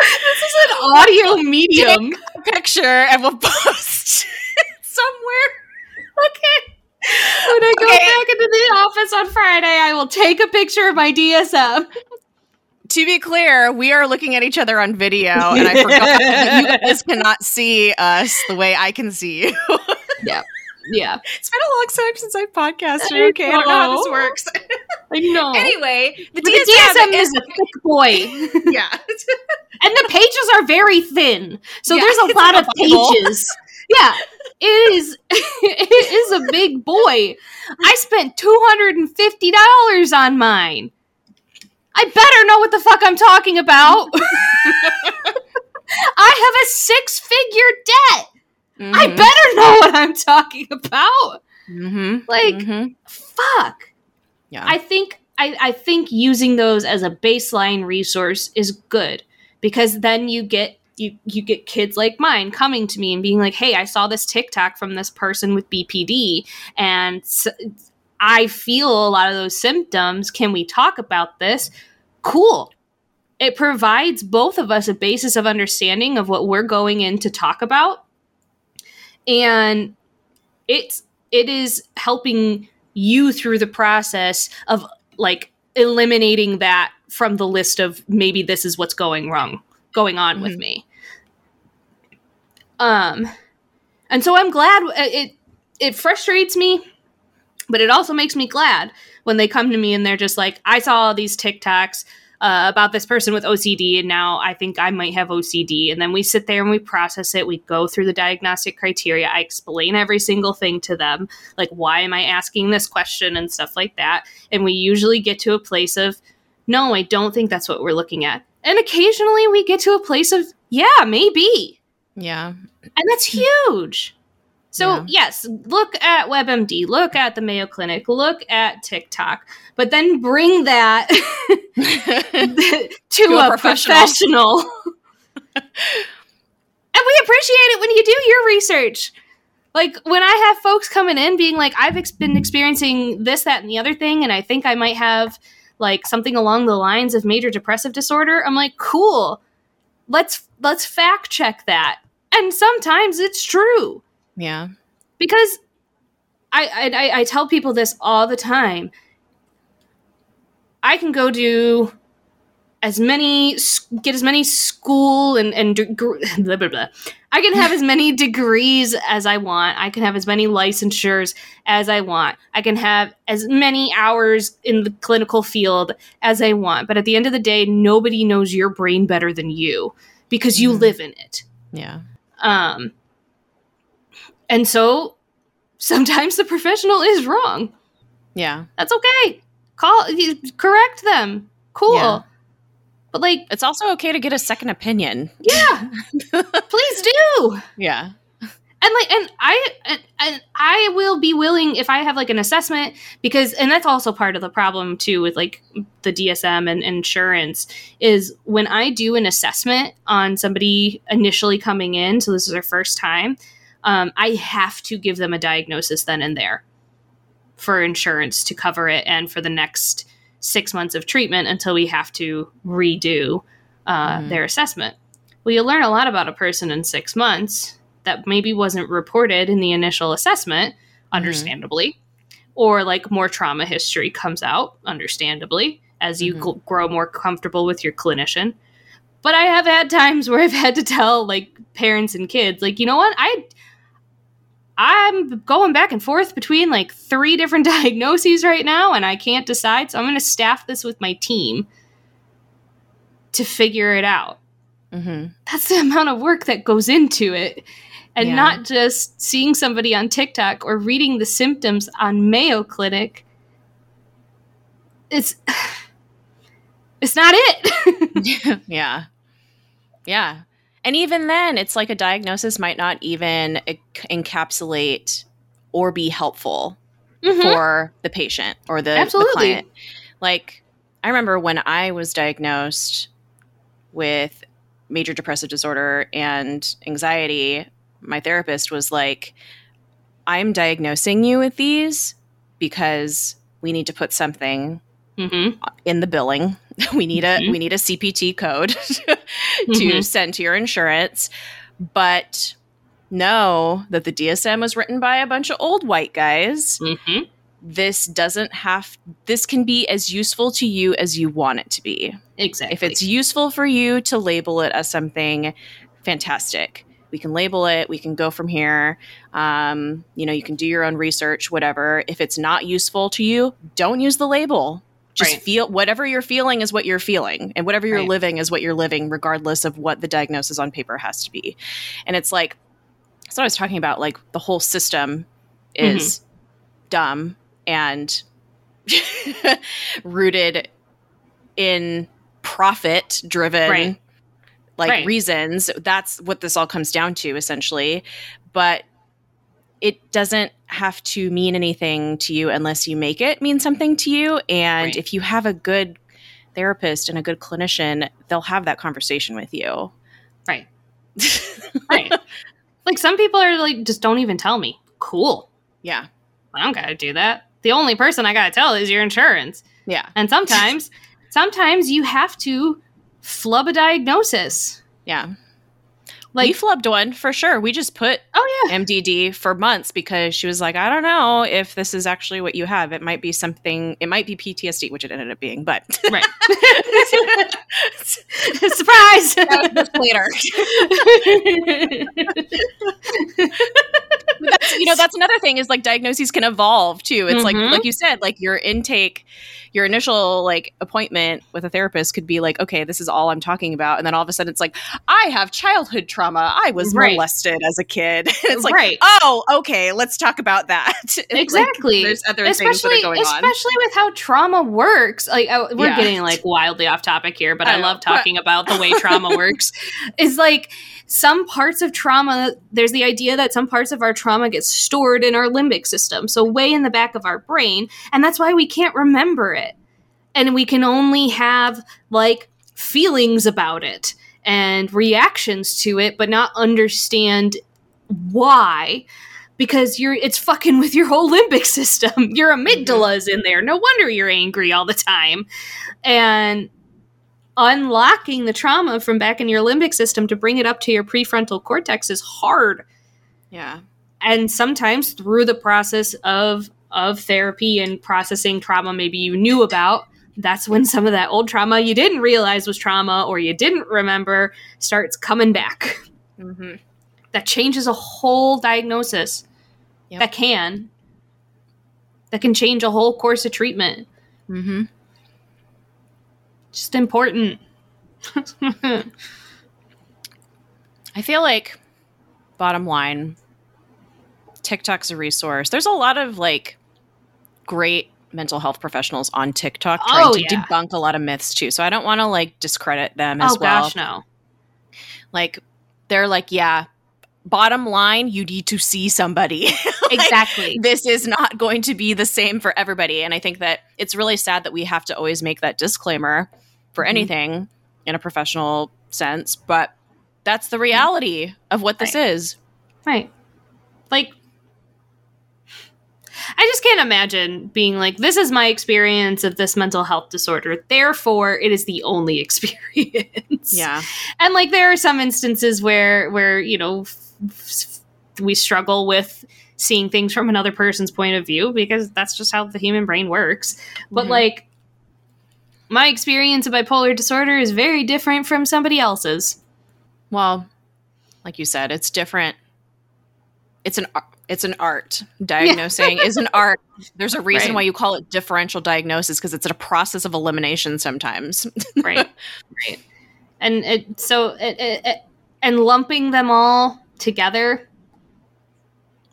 this is an audio medium. Picture and we'll *laughs* post it somewhere. Okay. When I go Okay. back into the office on Friday, I will take a picture of my DSM. To be clear, we are looking at each other on video, and I forgot that you guys *laughs* cannot see us the way I can see you. Yeah, It's been a long time since I've podcasted. I Okay, I don't know how this works. I know. *laughs* anyway, the But the DSM, DSM is a thick boy. *laughs* yeah. *laughs* and the pages are very thin so Yeah, there's a lot of pages yeah it is it is a big boy i spent $250 on mine i better know what the fuck i'm talking about i have a six figure debt i better know what i'm talking about Mhm. like Mhm. fuck yeah. I think I, I think using those as a baseline resource is good because then you get you you get kids like mine coming to me and being like, "Hey, I saw this TikTok from this person with BPD and I feel a lot of those symptoms. Can we talk about this?" Cool. It provides both of us a basis of understanding of what we're going in to talk about. And it's it is helping you through the process of like eliminating that from the list of maybe this is what's going wrong going on with Mhm. me um and so i'm glad uh, it it frustrates me but it also makes me glad when they come to me and they're just like i saw all these tiktoks uh, about this person with OCD, and now I think I might have OCD. And then we sit there and we process it. We go through the diagnostic criteria. I explain every single thing to them, like why am I asking this question and stuff like that. And we usually get to a place of, no, I don't think that's what we're looking at. And occasionally we get to a place of, yeah, maybe. yeah. And that's huge. So, Yeah. yes, look at WebMD, look at the Mayo Clinic, look at TikTok, but then bring that *laughs* to, a a, professional. professional. *laughs* and we appreciate it when you do your research. Like when I have folks coming in being like, I've ex- been experiencing this, that, and the other thing, and I think I might have like something along the lines of major depressive disorder. I'm like, cool. Let's let's fact check that. And sometimes it's true yeah. because I, I I- tell people this all the time. I can go do as many get as many school and and deg- *laughs* blah, blah, blah. I can have as many degrees as I want. I can have as many licensures as I want. I can have as many hours in the clinical field as I want. But at the end of the day, nobody knows your brain better than you because you Mhm. live in it. Yeah. Um, and so sometimes the professional is wrong. Yeah. That's okay. Call, correct them. Cool. Yeah. But like, It's also okay to get a second opinion. yeah, *laughs* please do. Yeah. And like, and I, and, and I will be willing if I have like an assessment because, and that's also part of the problem too with like the DSM and insurance is when I do an assessment on somebody initially coming in, so this is their first time, um, I have to give them a diagnosis then and there for insurance to cover it and for the next six months of treatment until we have to redo uh, Mhm. their assessment. Well, you learn a lot about a person in six months that maybe wasn't reported in the initial assessment, understandably, or like more trauma history comes out, understandably, as you Mhm. gl- grow more comfortable with your clinician. But I have had times *laughs* where I've had to tell like parents and kids, like, you know what, I I'm going back and forth between like three different *laughs* diagnoses right now, and I can't decide. So I'm going to staff this with my team to figure it out Mm-hmm. that's the amount of work that goes into it and Yeah. not just seeing somebody on TikTok or reading the symptoms on Mayo Clinic. It's *sighs* it's not it. *laughs* *laughs* yeah. Yeah. And even then, it's like a diagnosis might not even encapsulate or be helpful Mhm. for the patient or the, the client. Like, I remember when I was diagnosed with major depressive disorder and anxiety, my therapist was like, I'm diagnosing you with these because we need to put something Mhm. in the billing. *laughs* We need a Mhm. we need a CPT code *laughs* to Mhm. send to your insurance. But know that the DSM was written by a bunch of old white guys. Mhm. This doesn't have this can be as useful to you as you want it to be. Exactly. If it's useful for you to label it as something fantastic, we can label it. We can go from here. Um, you know, you can do your own research, whatever. If it's not useful to you, don't use the label. Just Right. feel whatever you're feeling is what you're feeling, and whatever you're Right. living is what you're living, regardless of what the diagnosis on paper has to be. And it's like, that's what I was talking about. Like the whole system mm-hmm. is dumb and *laughs* rooted in profit driven Right. like Right. reasons that's what this all comes down to essentially but it doesn't have to mean anything to you unless you make it mean something to you and Right. if you have a good therapist and a good clinician they'll have that conversation with you right. *laughs* Right. like some people are like, just don't even tell me. Cool. yeah I don't gotta do that. The only person I gotta tell is your insurance. yeah And sometimes, sometimes you have to flub a diagnosis. yeah Like, we flubbed one for sure we just put oh yeah, MDD for months because she was like, I don't know if this is actually what you have. It might be something, it might be PTSD, which it ended up being, but right. *laughs* *laughs* Surprise! later. *laughs* That's, you know, that's another thing is like diagnoses can evolve too. It's like, Mhm. like you said, like your intake, your initial like appointment with a therapist could be like, okay, this is all I'm talking about. And then all of a sudden it's like, I have childhood trauma. I was Right. molested as a kid. *laughs* it's like, right. oh, okay, let's talk about that. *laughs* Like, Exactly. there's other things that are going on. especially with how trauma works. Like I, we're Yeah. getting like wildly off topic here, but I I, love but- talking about the way *laughs* trauma works. Is like some parts of trauma. There's the idea that some parts of our trauma get stored in our limbic system, so way in the back of our brain, and that's why we can't remember it, and we can only have like feelings about it and reactions to it, but not understand why because you're it's fucking with your whole limbic system. *laughs* Your amygdala is in there. No wonder you're angry all the time. And unlocking the trauma from back in your limbic system to bring it up to your prefrontal cortex is hard. yeah. And sometimes through the process of of therapy and processing trauma maybe you knew about, that's when some of that old trauma you didn't realize was trauma or you didn't remember starts coming back. hmm That changes a whole diagnosis. Yep. That can that can change a whole course of treatment. mm-hmm. Just important. *laughs* I feel like, bottom line, TikTok's a resource. There's a lot of like great mental health professionals on TikTok trying Oh, to yeah. debunk a lot of myths too. So I don't want to like discredit them as oh well. gosh, no. Like they're like, yeah, bottom line, you need to see somebody. *laughs* Like, Exactly. this is not going to be the same for everybody. And I think that it's really sad that we have to always make that disclaimer for Mhm. anything in a professional sense. But that's the reality of what this is. Right. Like I just can't imagine being like, this is my experience of this mental health disorder. Therefore, it is the only *laughs* experience. Yeah. and like there are some instances where where you know f- f- we struggle with seeing things from another person's point of view because that's just how the human brain works but Mhm. like my experience of bipolar disorder is very different from somebody else's Well, like you said, it's different. It's an it's an art. Diagnosing is an art. There's a reason Right. why you call it differential diagnosis because it's a process of elimination sometimes. *laughs* right right and it so it, it, it and lumping them all together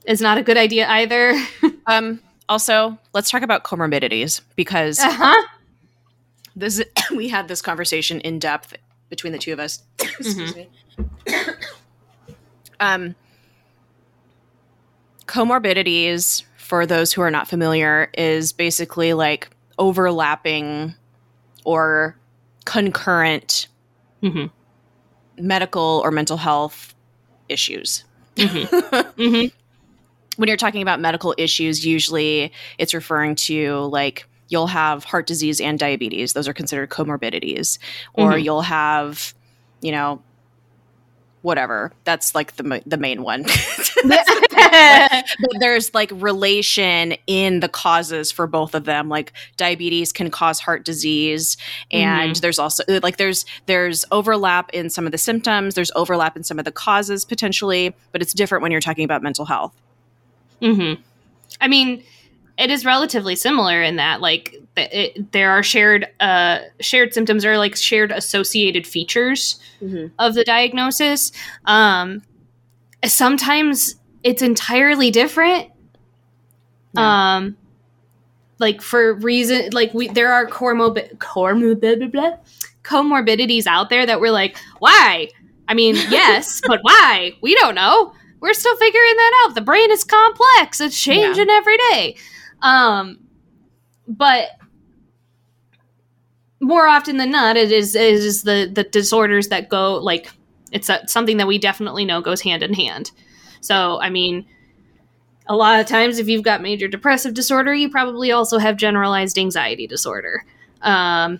is not a good idea either *laughs* um also, let's talk about comorbidities because uh-huh this *coughs* we had this conversation in depth between the two of us. *coughs* Excuse me. *coughs* um, comorbidities, for those who are not familiar, is basically like overlapping or concurrent Mhm. medical or mental health issues. Mhm. *laughs* When you're talking about medical issues, usually it's referring to like you'll have heart disease and diabetes. Those are considered comorbidities. Or Mhm. you'll have, you know, whatever. That's like the *laughs* the main one. but there's like relation in the causes for both of them. Like diabetes can cause heart disease and there's also like there's there's overlap in some of the symptoms there's overlap in some of the causes potentially but it's different when you're talking about mental health. Hmm I mean, it is relatively similar in that, like, it, there are shared uh, shared symptoms or like shared associated features of the diagnosis. Um, sometimes it's entirely different. Um, like for reason, like we there are comorbid comorbid comorbidities out there that we're like, why? I mean, *laughs* yes, but why? We don't know. We're still figuring that out. The brain is complex. It's changing every day. Um, but more often than not, it is it is the the disorders that go like it's a, something that we definitely know goes hand in hand. So, I mean, a lot of times, if you've got major depressive disorder, you probably also have generalized anxiety disorder. Um,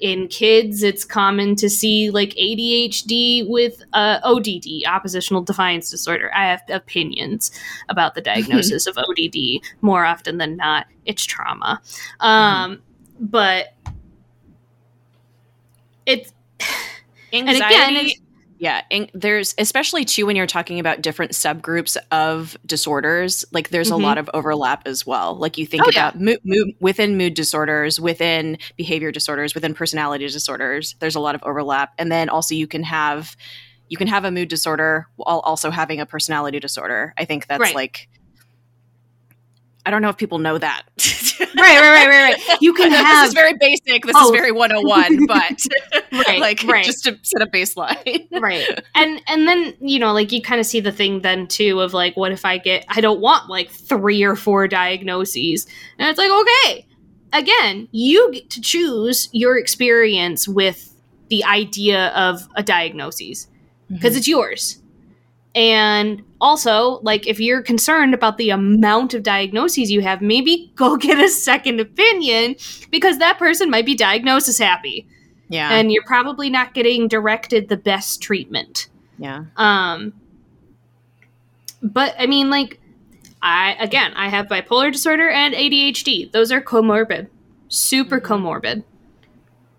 in kids, it's common to see like ADHD with uh, ODD, oppositional defiance disorder. I have opinions about the *laughs* diagnosis of ODD more often than not. It's trauma. Um, But it's *sighs* anxiety again, it's- yeah and there's especially too when you're talking about different subgroups of disorders like there's Mhm. a lot of overlap as well like you think Oh, yeah. about mood, mood within mood disorders within behavior disorders within personality disorders there's a lot of overlap and then also you can have you can have a mood disorder while also having a personality disorder i think that's Right. like i don't know if people know that. *laughs* Right, right, right, right, right. You can this is very basic. This Oh. is very 101 *laughs* but *laughs* Right, like right. just to set a baseline. Right. And and then you know like you kind of see the thing then too of like what if i get i don't want like three or four diagnoses. And it's like okay again you get to choose your experience with the idea of a diagnosis because mm-hmm. it's yours and also like if you're concerned about the amount of diagnoses you have maybe *laughs* go get a second opinion because that person might be diagnosed as happy yeah and you're probably not getting directed the best treatment. yeah Um, but I mean, like, I again, I have bipolar disorder and ADHD. Those are comorbid, super Mhm. comorbid.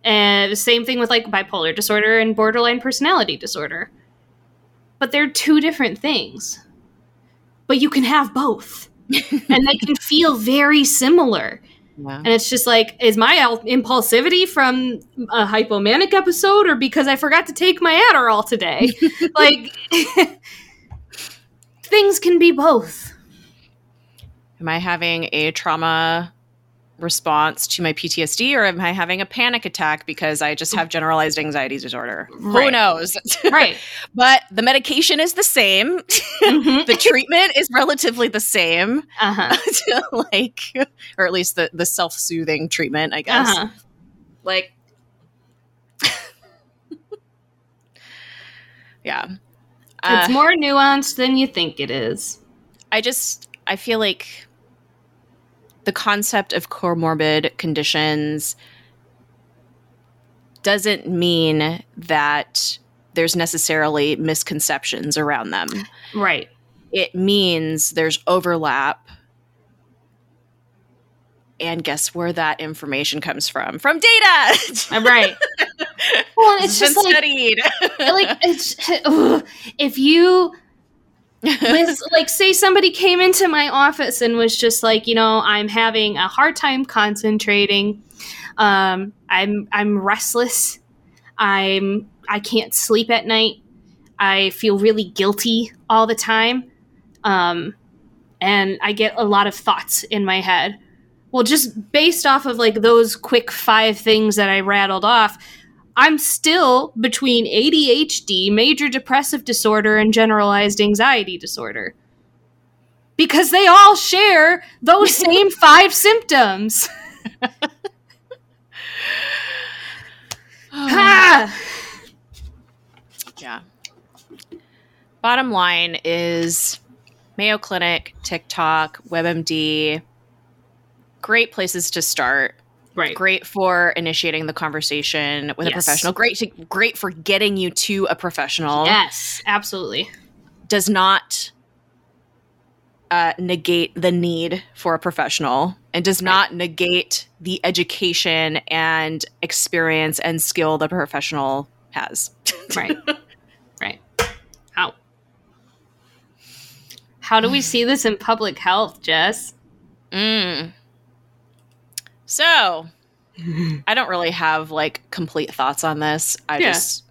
And the same thing with like bipolar disorder and borderline personality disorder. But they're two different things. But you can have both, *laughs* and they can feel very similar. And it's just like, is my impulsivity from a hypomanic episode or because I forgot to take my Adderall today? *laughs* like, *laughs* things can be both. Am I having a trauma response to my PTSD or am I having a panic attack because I just have generalized anxiety disorder? Who knows? *laughs* Right. but the medication is the same. Mhm. the treatment is relatively the same. uh-huh. *laughs* like or at least the the self-soothing treatment, I guess. Uh-huh. Like *laughs* Yeah. It's Uh, more nuanced than you think it is. I just I feel like the concept of comorbid conditions doesn't mean that there's necessarily misconceptions around them. Right. It means there's overlap. And guess where that information comes from? From data. Uh, Right. *laughs* Well, and It's it's been just like, studied. like it's, ugh. *laughs* if you with like say somebody came into my office and was just like you know i'm having a hard time concentrating. Um i'm i'm restless. I'm i can't sleep at night. I feel really guilty all the time. Um and i get a lot of thoughts in my head. Well just based off of like those quick five things that i rattled off I'm still between ADHD, major depressive disorder, and generalized anxiety disorder. Because they all share those *laughs* same five symptoms. *laughs* Ah! Yeah. Bottom line is Mayo Clinic, TikTok, WebMD, great places to start. Right. Great for initiating the conversation with Yes. a professional. Great to, great for getting you to a professional. Yes, absolutely. Does not uh, negate the need for a professional and does not negate the education and experience and skill the professional has. *laughs* Right. right. How? How do we see this in public health, Jess? Mm. So, I don't really have like complete thoughts on this. I Yeah. just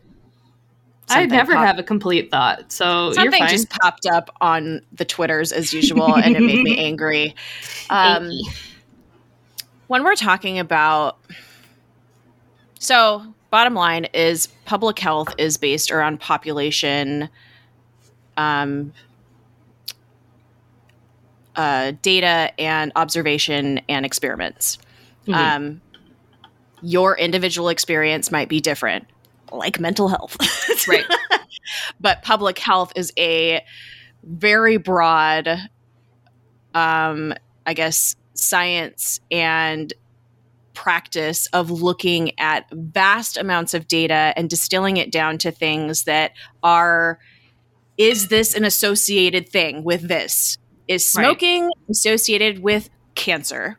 I never popped- have a complete thought, so something just popped up on the twitters as *laughs* usual, and it made me angry. Um, when we're talking about so bottom line is public health is based around population um, uh, data and observation and experiments Mhm. um, your individual experience might be different like mental health *laughs* Right. but public health is a very broad um i guess science and practice of looking at vast amounts of data and distilling it down to things that are is this an associated thing with this is Right. smoking associated with cancer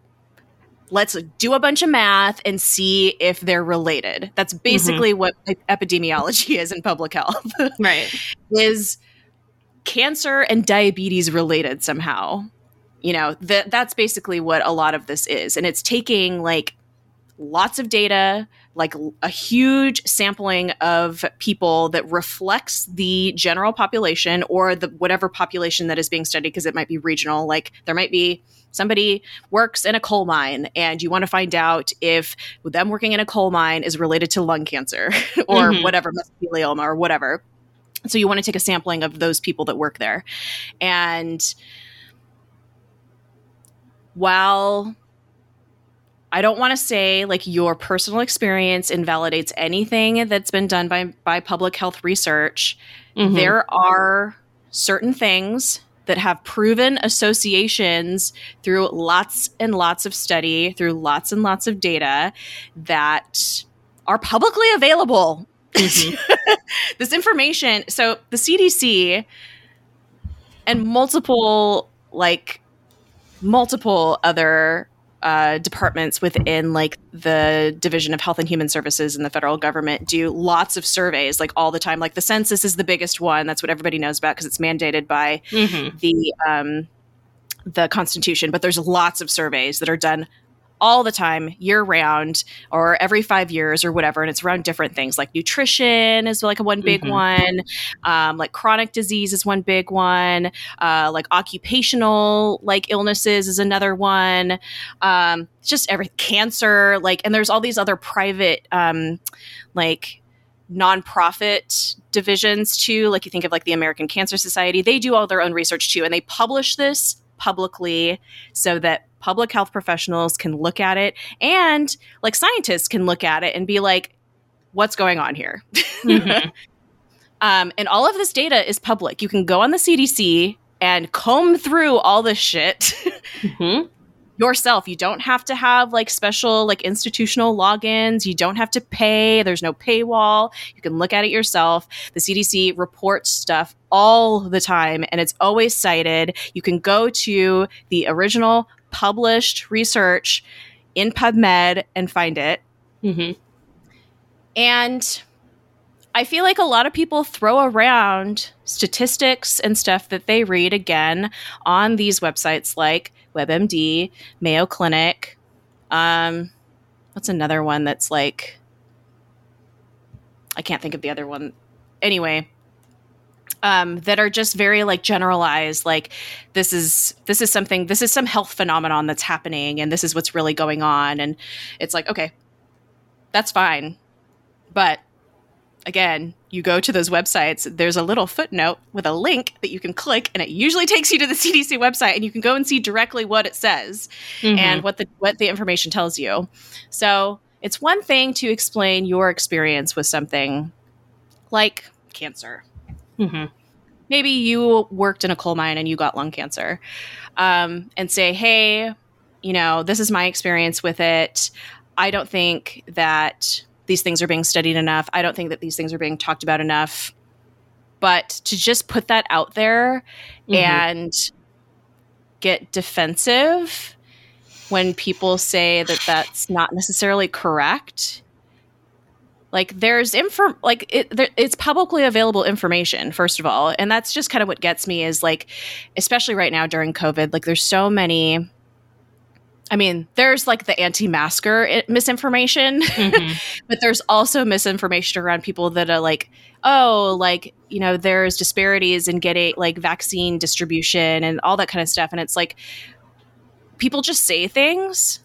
let's do a bunch of math and see if they're related. That's mm-hmm. basically what e- epidemiology *laughs* is in public health. *laughs* Right. is cancer and diabetes related somehow. You know that that's basically what a lot of this is. And it's taking like lots of data like a huge sampling of people that reflects the general population or the whatever population that is being studied because it might be regional. Like there might be somebody works in a coal mine and you want to find out if them working in a coal mine is related to lung cancer *laughs* or Mhm. whatever mesothelioma or whatever. So you want to take a sampling of those people that work there. And while I don't want to say like your personal experience invalidates anything that's been done by by public health research. Mhm. There are certain things that have proven associations through lots and lots of study, through lots and lots of data that are publicly available. Mhm. *laughs* this information, so the CDC and multiple like multiple other uh, departments within like the division of health and human services in the federal government do lots of surveys like all the time. Like the census is the biggest one. That's what everybody knows about because it's mandated by Mhm. the um, the constitution. But there's lots of surveys that are done all the time year round or every five years or whatever and it's around different things. Like nutrition is like a one big Mhm. one. Um, like chronic disease is one big one. Uh, like occupational like illnesses is another one. Um, just every cancer like and there's all these other private um, like nonprofit divisions too. Like you think of like the american cancer society. They do all their own research too and they publish this publicly so that public health professionals can look at it and like scientists can look at it and be like what's going on here Mhm. *laughs* um, and all of this data is public you can go on the cdc and comb through all this shit Mhm. *laughs* yourself. You don't have to have like special like institutional logins. You don't have to pay. There's no paywall. You can look at it yourself. The CDC reports stuff all the time and it's always cited. You can go to the original published research in PubMed and find it. Mhm. And I feel like a lot of people throw around statistics and stuff that they read again on these websites like WebMD, Mayo Clinic. Um, what's another one that's like, I can't think of the other one. Anyway, um, that are just very like generalized like this is this is something this is some health phenomenon that's happening and this is what's really going on and it's like okay that's fine But again, you go to those websites, there's a little footnote with a link that you can click, and it usually takes you to the *laughs* CDC website, and you can go and see directly what it says Mm-hmm. and what the what the information tells you. So it's one thing to explain your experience with something like cancer. Hmm Maybe you worked in a coal mine and you got lung cancer, um, and say, "Hey, you know, this is my experience with it. I don't think that these things are being studied enough. I don't think that these things are being talked about enough." But to just put that out there Mhm. and get defensive when people say that that's not necessarily correct like there's info like it there, it's publicly available information first of all and that's just kind of what gets me is like especially right now during covid like there's so many i mean there's like the anti-masker i- misinformation Mhm. *laughs* but there's also misinformation around people that are like oh like you know there's disparities in getting like vaccine distribution and all that kind of stuff and it's like people just say things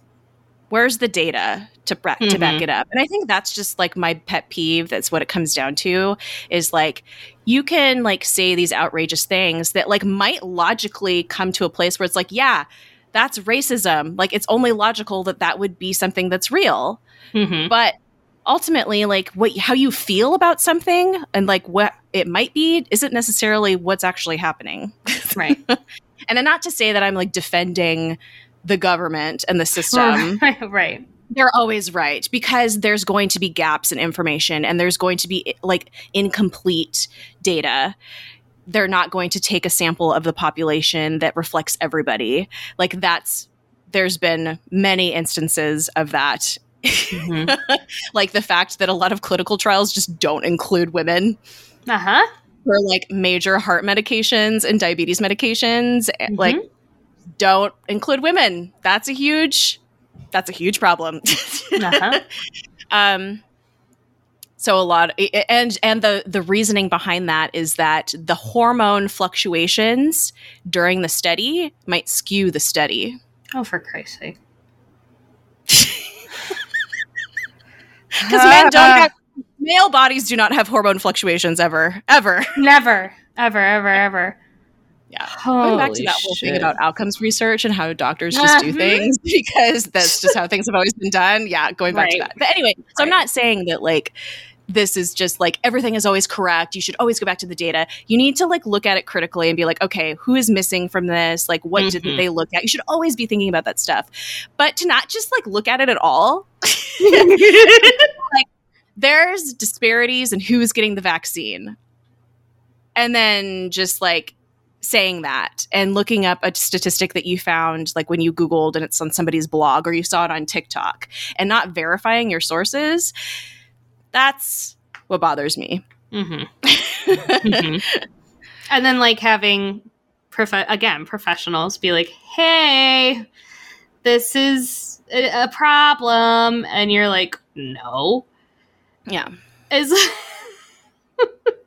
where's the data to, bra- to back Mhm. it up and i think that's just like my pet peeve that's what it comes down to is like you can like say these outrageous things that like might logically come to a place where it's like yeah that's racism like it's only logical that that would be something that's real Mhm. but ultimately like what how you feel about something and like what it might be isn't necessarily what's actually happening Right. *laughs* and then not to say that i'm like defending the government and the system *laughs* right. They're always right because there's going to be gaps in information and there's going to be like incomplete data they're not going to take a sample of the population that reflects everybody like that's there's been many instances of that Mhm. *laughs* like the fact that a lot of clinical trials just don't include women Uh huh. for like major heart medications and diabetes medications eh, Mhm. like don't include women that's a huge that's a huge problem *laughs* Uh-huh. um so a lot and and the the reasoning behind that is that the hormone fluctuations during the study might skew the study Oh, for Christ's sake. *laughs* because men don't have male bodies do not have hormone fluctuations ever ever Never. Ever, ever, ever. Yeah. going back to that whole thing about outcomes research and how doctors just do Mhm. things *laughs* because that's just how things have always been done. Yeah, going back to that. But anyway, so I'm not saying that like this is just like everything is always correct. You should always go back to the data. You need to like look at it critically and be like, okay, who is missing from this? Like, what Mhm. didn't they look at? You should always be thinking about that stuff, but to not just like look at it at all. *laughs* like There's disparities in who's getting the vaccine, and then just like saying that and looking up a statistic that you found like when you googled and it's on somebody's blog or you saw it on TikTok and not verifying your sources that's what bothers me Mhm. *laughs* Mhm. and then like having prof- again professionals be like hey this is a, a problem and you're like no yeah is *laughs*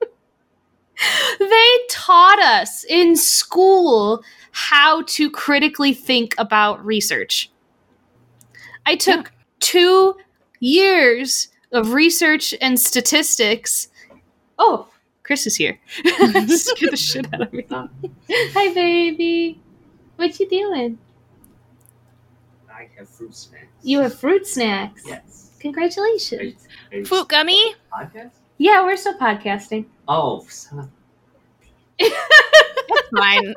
*laughs* they taught us in school how to critically think about research. I took two years of research and statistics. Oh chris is here. *laughs* Scared the shit out of me. Oh. *laughs* Hi baby. What you doing? I have fruit snacks. you have fruit snacks? Yes. congratulations. Are you Food gummy? podcast? yeah we're still podcasting. Oh, son of- fine *laughs*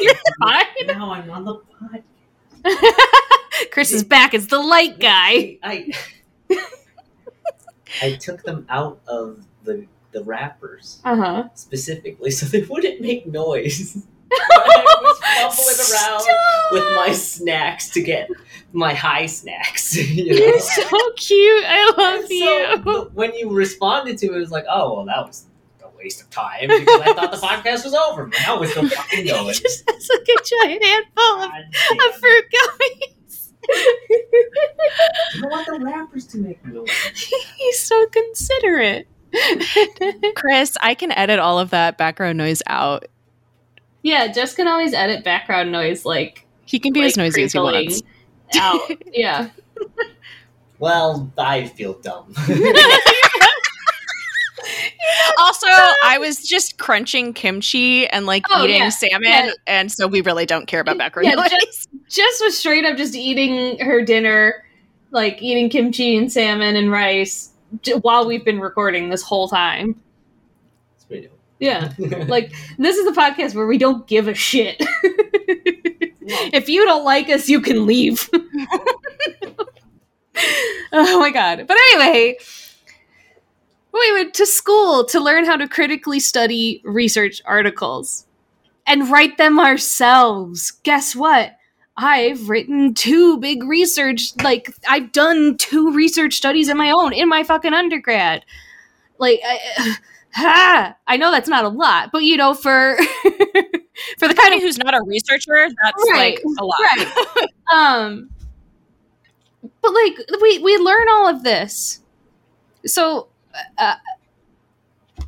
you're *laughs* fine now I'm on the *laughs* podcast. Chris is back as the light guy. I, I took them out of the the wrappers Uh huh. specifically so they wouldn't make noise. I was fumbling around with my snacks to get my high snacks. You know? You're so cute. I love And so you. the- when you responded to it, it was like, oh, well, that was a waste of time because I thought the podcast was over. But now we're still *laughs* fucking He going. just *laughs* has like a giant handful of, God of damn. fruit gummies. *laughs* You don't want the wrappers to make noise. He's so considerate. chris i can edit all of that background noise out yeah, Jess can always edit background noise like, he can be as noisy as he wants out. Yeah. Well, I feel dumb. Also, *laughs* I was just crunching kimchi and like Oh, eating yeah. salmon, Yeah. and so we really don't care about macaroni Yeah, noise. just, *laughs* just was straight up just eating her dinner, like eating kimchi and salmon and rice j- while we've been recording this whole time. It's pretty dope. Yeah. *laughs* Like, this is the podcast where we don't give a shit. if you don't like us, you can leave. oh my god. But anyway, we went to school to learn how to critically study research articles and write them ourselves. Guess what? I've written two big research, like, I've done two research studies of my own in my fucking undergrad. Like, I, *sighs* ha, I know that's not a lot, but you know, for *laughs* for the kind of who's not a researcher, that's Right, like a lot. right. *laughs* um but like we we learn all of this so uh,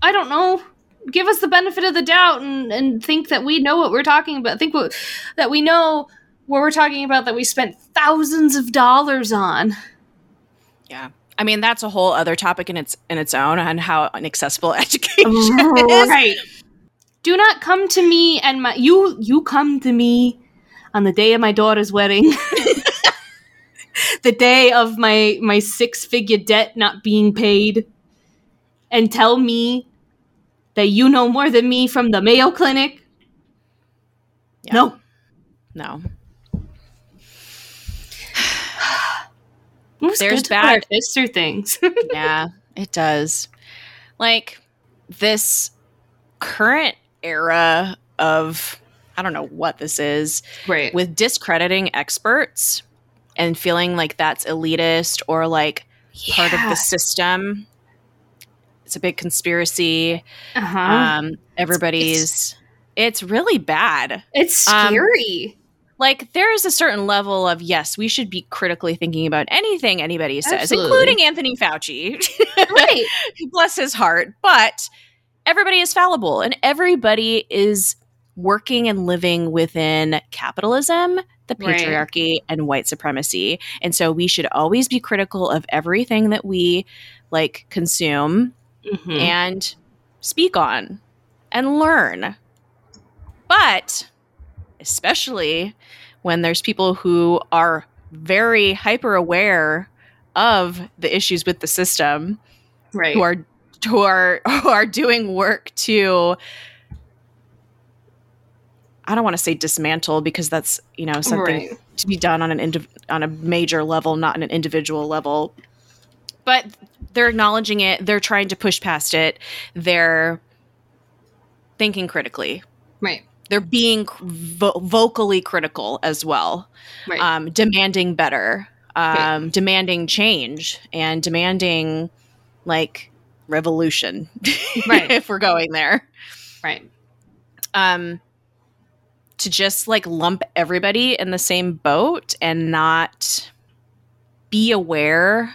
i don't know. Give us the benefit of the doubt and and think that we know what we're talking about. Think what, that we know what we're talking about that we spent thousands of dollars on. Yeah. I mean, that's a whole other topic in its in its own on how inaccessible *laughs* education is. right. Do not come to me and my you you come to me on the day of my daughter's wedding. *laughs* The day of my my six figure debt not being paid and tell me that you know more than me from the mayo clinic Yeah. no No. *sighs* There's good to put our bad- through things *laughs* yeah, it does. Like this current era of I don't know what this is right with discrediting experts and feeling like that's elitist or like part of the system. It's a big conspiracy. uh-huh. Um, everybody's. It's, really bad. it's um, scary Like there is a certain level of yes, we should be critically thinking about anything anybody says, Absolutely. including Anthony Fauci. *laughs* right bless his heart but everybody is fallible and everybody is working and living within capitalism the Right. patriarchy and white supremacy and so we should always be critical of everything that we like consume Mhm. and speak on and learn but especially when there's people who are very hyper aware of the issues with the system right who are who are *laughs* who are doing work to I don't want to say dismantle because that's you know something Right. to be done on an indiv- on a major level, not on an individual level. But they're acknowledging it. They're trying to push past it. They're thinking critically. right They're being vo- vocally critical as well right um, demanding better, um, Right. demanding change, and demanding like revolution. Right. *laughs* if we're going there, right um, to just like lump everybody in the same boat and not be aware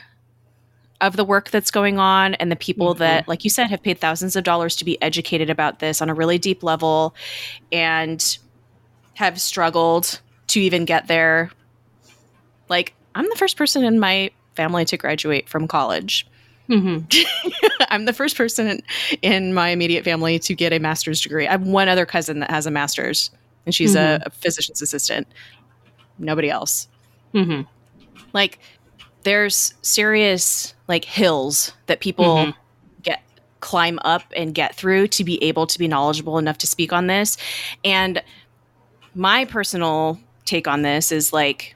of the work that's going on and the people Mhm. that like you said have paid thousands of dollars to be educated about this on a really deep level and have struggled to even get there. Like i'm the first person in my family to graduate from college. Hmm *laughs* i'm the first person in, my immediate family to get a master's degree. I have one other cousin that has a master's and she's a, a physician's assistant. Nobody else. Hmm like there's serious like hills that people Mhm. get climb up and get through to be able to be knowledgeable enough to speak on this and my personal take on this is like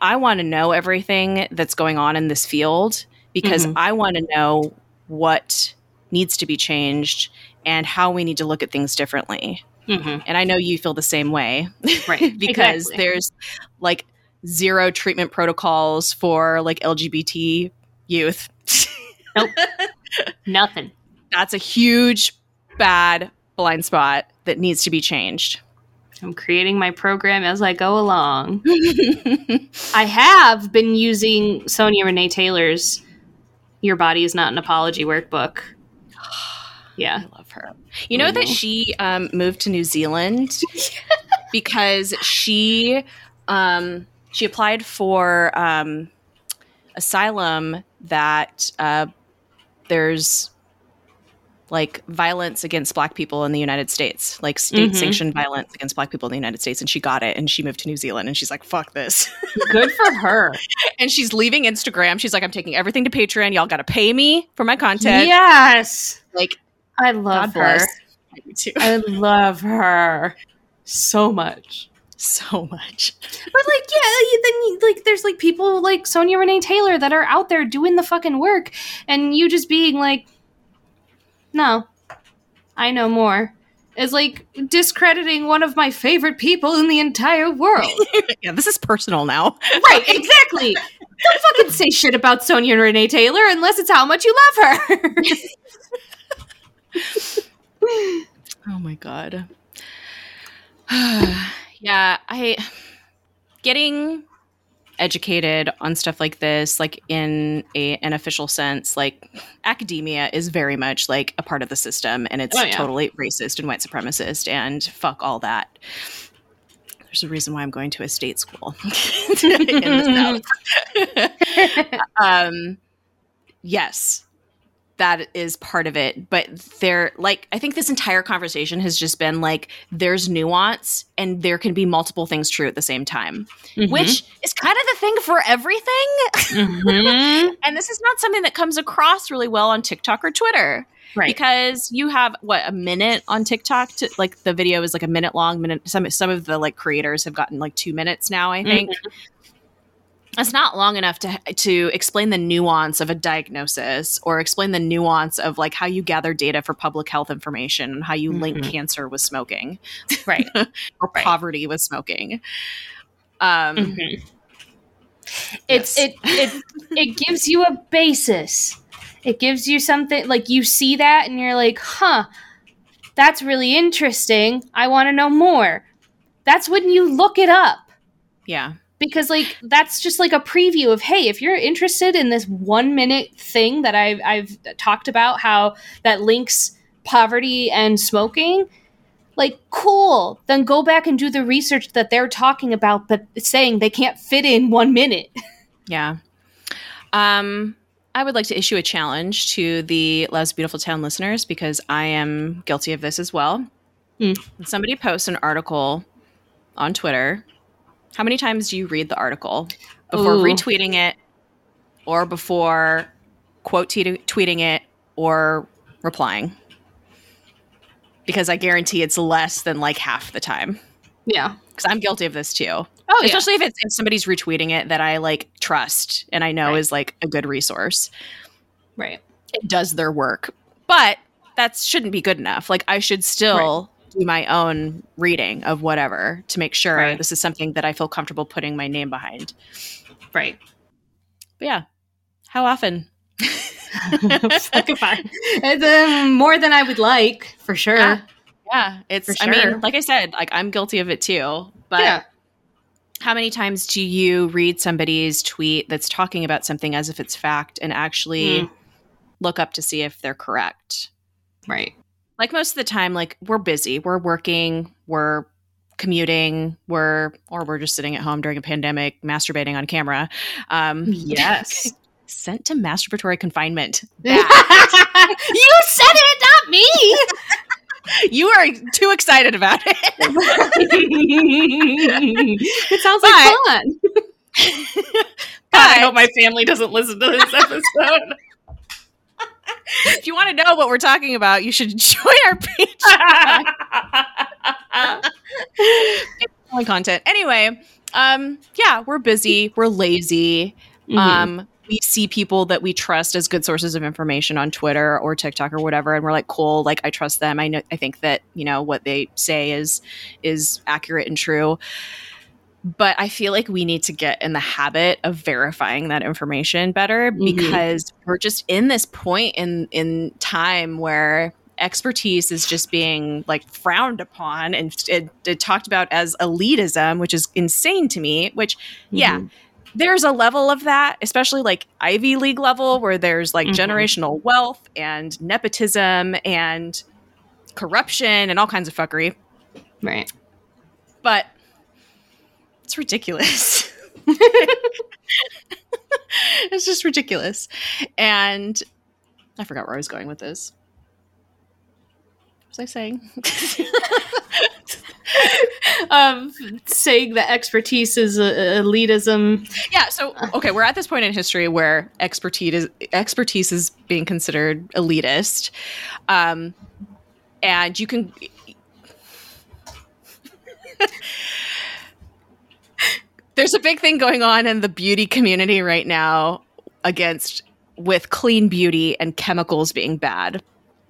i want to know everything that's going on in this field because Mhm. i want to know what needs to be changed and how we need to look at things differently hmm and i know you feel the same way *laughs* right because exactly. there's like zero treatment protocols for like LGBT youth. Nope. *laughs* Nothing That's a huge bad blind spot that needs to be changed. I'm creating my program as I go along. *laughs* I have been using Sonya Renee Taylor's Your Body is Not an Apology workbook. *sighs* Yeah. I love her. You know that she um, moved to New Zealand *laughs* because she um, she applied for um, asylum that uh, there's like violence against black people in the United States, like state sanctioned violence against black people in the United States. And she got it and she moved to New Zealand and she's like, fuck this. *laughs* Good for her. and she's leaving Instagram. She's like, I'm taking everything to Patreon. Y'all got to pay me for my content. Yes. Like, I love God her. bless. I too. I love her so much. So much. But like, yeah, then you, like, there's like people like Sonya Renee Taylor that are out there doing the fucking work, and you just being like, no, I know more. Is like discrediting one of my favorite people in the entire world. *laughs* yeah, this is personal now. right, *laughs* exactly. Don't fucking say shit about Sonya Renee Taylor unless it's how much you love her. *laughs* Oh my god. *sighs* *sighs* *sighs* yeah, I getting educated on stuff like this like in a, an official sense like academia is very much like a part of the system and it's Oh, yeah. totally racist and white supremacist and fuck all that. There's a reason why i'm going to a state school. In the south um yes that is part of it but there like i think this entire conversation has just been like there's nuance and there can be multiple things true at the same time Mm-hmm. which is kind of the thing for everything Mhm. *laughs* and this is not something that comes across really well on tiktok or twitter right. because you have what a minute on tiktok to like the video is like a minute long minute some some of the like creators have gotten like two minutes now i think that's not long enough to to explain the nuance of a diagnosis or explain the nuance of like how you gather data for public health information and how you link Mhm. cancer with smoking right. *laughs* or Right. poverty with smoking um Mhm. It's Yes. it it it gives you a basis. It gives you something like you see that and you're like, "Huh. That's really interesting. I want to know more." That's when you look it up yeah because like that's just like a preview of hey, if you're interested in this 1 minute thing that I've I've talked about how that links poverty and smoking, like cool then go back and do the research that they're talking about but saying they can't fit in one minute *laughs* Yeah. Um, I would like to issue a challenge to the Love's Beautiful Town listeners because I am guilty of this as well. When somebody posts an article on Twitter, how many times do you read the article before Ooh. retweeting it or before quote tweet- tweeting it or replying? Because I guarantee it's less than like half the time. yeah Because I'm guilty of this too oh especially if it's if somebody's retweeting it that I like trust and I know Right. is like a good resource. right It does their work, but that shouldn't be good enough. Like I should still do my own reading of whatever to make sure Right. this is something that I feel comfortable putting my name behind. right But yeah, how often? *laughs* *laughs* It's, um, more than i would like for sure Yeah. Yeah, it's. For I mean, like I said, like I'm guilty of it too. But yeah how many times do you read somebody's tweet that's talking about something as if it's fact and actually Mm. look up to see if they're correct? right like most of the time like we're busy. We're working we're commuting we're or we're just sitting at home during a pandemic masturbating on camera. Um yes. *laughs* sent to masturbatory confinement. *laughs* You said it not me. You are too excited about it. It sounds like fun. *laughs* But i hope my family doesn't listen to this episode if you want to know what we're talking about you should *laughs* join our page *laughs* Only content. Anyway um yeah we're busy we're lazy. Mm-hmm. um we see people that we trust as good sources of information on twitter or tiktok or whatever and we're like cool like i trust them. I know i think that you know what they say is is accurate and true but i feel like we need to get in the habit of verifying that information better Mhm. because we're just in this point in in time where expertise is just being like frowned upon and it, it talked about as elitism which is insane to me which yeah Mm-hmm. there's a level of that, especially like Ivy League level, where there's like Mhm. generational wealth and nepotism and corruption and all kinds of fuckery. right But it's ridiculous. *laughs* it's just ridiculous. And I forgot where I was going with this. What was I saying? *laughs* um, saying that expertise is uh, elitism. yeah. So okay, we're at this point in history where expertise is expertise is being considered elitist, um, and you can. There's a big thing going on in the beauty community right now against with clean beauty and chemicals being bad.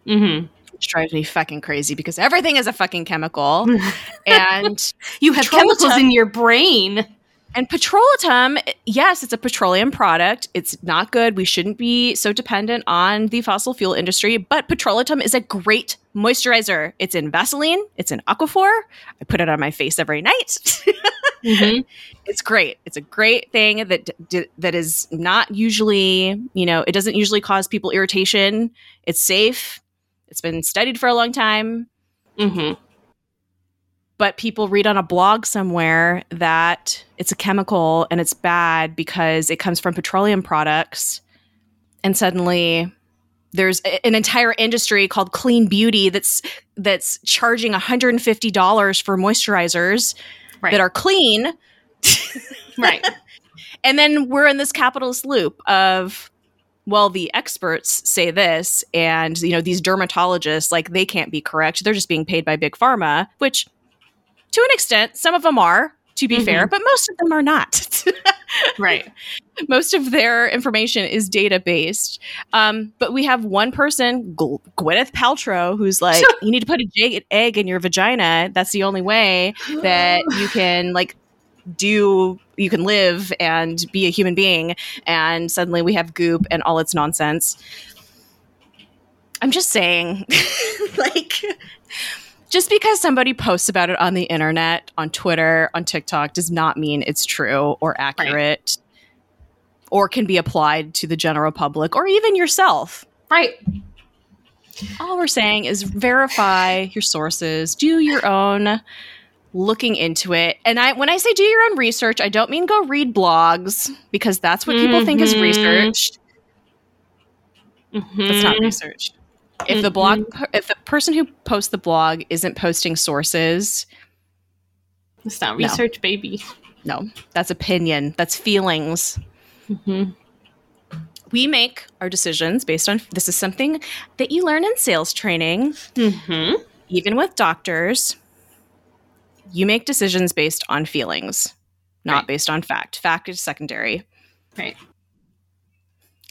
Mm-hmm. which drives me fucking crazy because everything is a fucking chemical. *laughs* And You have chemicals in your brain. and petrolatum yes it's a petroleum product. It's not good. We shouldn't be so dependent on the fossil fuel industry. But petrolatum is a great moisturizer. It's in vaseline. It's in aquaphor. I put it on my face every night *laughs* Mm-hmm. *laughs* it's great. It's a great thing that d- that is not usually you know it doesn't usually cause people irritation. It's safe. It's been studied for a long time. Mm-hmm. but people read on a blog somewhere that it's a chemical and it's bad because it comes from petroleum products. And suddenly there's an entire industry called clean beauty that's that's charging $150 for moisturizers Right. that are clean *laughs* right. and then we're in this capitalist loop of well the experts say this and you know these dermatologists like they can't be correct they're just being paid by big pharma which to an extent some of them are to be Mhm. fair but most of them are not. *laughs* Right. most of their information is data based um, but we have one person Gw- gwyneth paltrow who's like *laughs* you need to put a jade egg in your vagina. That's the only way that *gasps* you can like do you can live and be a human being. And suddenly we have goop and all its nonsense. I'm just saying. *laughs* Like just because somebody posts about it on the internet on twitter on tiktok does not mean it's true or accurate or can be applied to the general public or even yourself Right. all we're saying is verify your sources, do your own looking into it. And I when I say do your own research, I don't mean go read blogs because that's what people think is research. Mm-hmm. That's not research. If the blog if the person who posts the blog isn't posting sources, It's not No. research, baby. no, that's opinion, that's feelings. Mm-hmm. We make our decisions based on this is something that you learn in sales training. Mm-hmm. even with doctors, you make decisions based on feelings, not Right. based on fact. Fact is secondary. Right.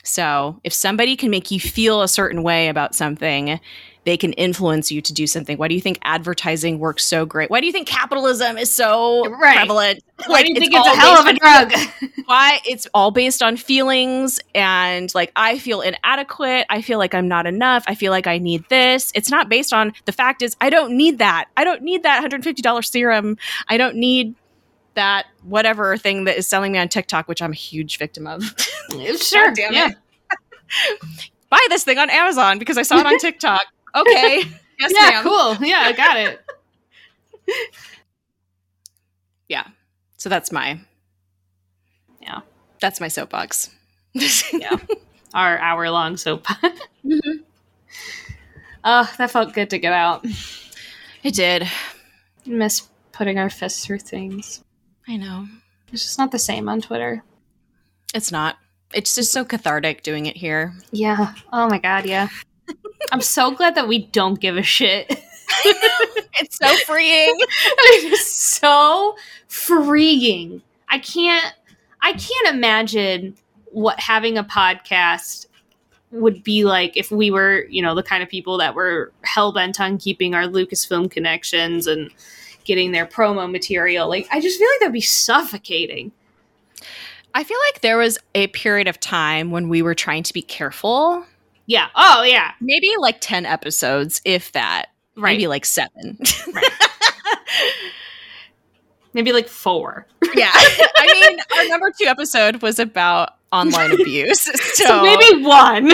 So, if somebody can make you feel a certain way about something, they can influence you to do something. Why do you think advertising works so great? Why do you think capitalism is so Right. prevalent? Why do you think all it's a hell of a drug? *laughs* why it's all based on feelings and like I feel inadequate, I feel like I'm not enough, I feel like I need this. It's not based on the fact is I don't need that. I don't need that $150 serum. I don't need that whatever thing that is selling me on TikTok, which I'm a huge victim of. *laughs* sure. God damn it. yeah. *laughs* Buy this thing on Amazon because I saw it on *laughs* TikTok. Okay. Yes, Yeah. ma'am. Cool. Yeah. I got it. Yeah. So that's my Yeah. That's my soapbox. Yeah. Our hour long soap. Mhm. Oh, that felt good to get out. It did. Miss putting our fists through things. I know. It's just not the same on Twitter. It's not. It's just so cathartic doing it here. Yeah. Oh my god, yeah. I'm so glad that we don't give a shit. *laughs* It's so freeing. *laughs* it is so freeing. I can't I can't imagine what having a podcast would be like if we were, you know, the kind of people that were hell bent on keeping our Lucasfilm connections and getting their promo material. Like I just feel like that'd be suffocating. I feel like there was a period of time when we were trying to be careful. Yeah. Oh yeah. Maybe like 10 episodes, if that. Right. Maybe like seven. *laughs* Maybe like four. *laughs* yeah. I mean, our number two episode was about online *laughs* abuse. So, So, maybe one.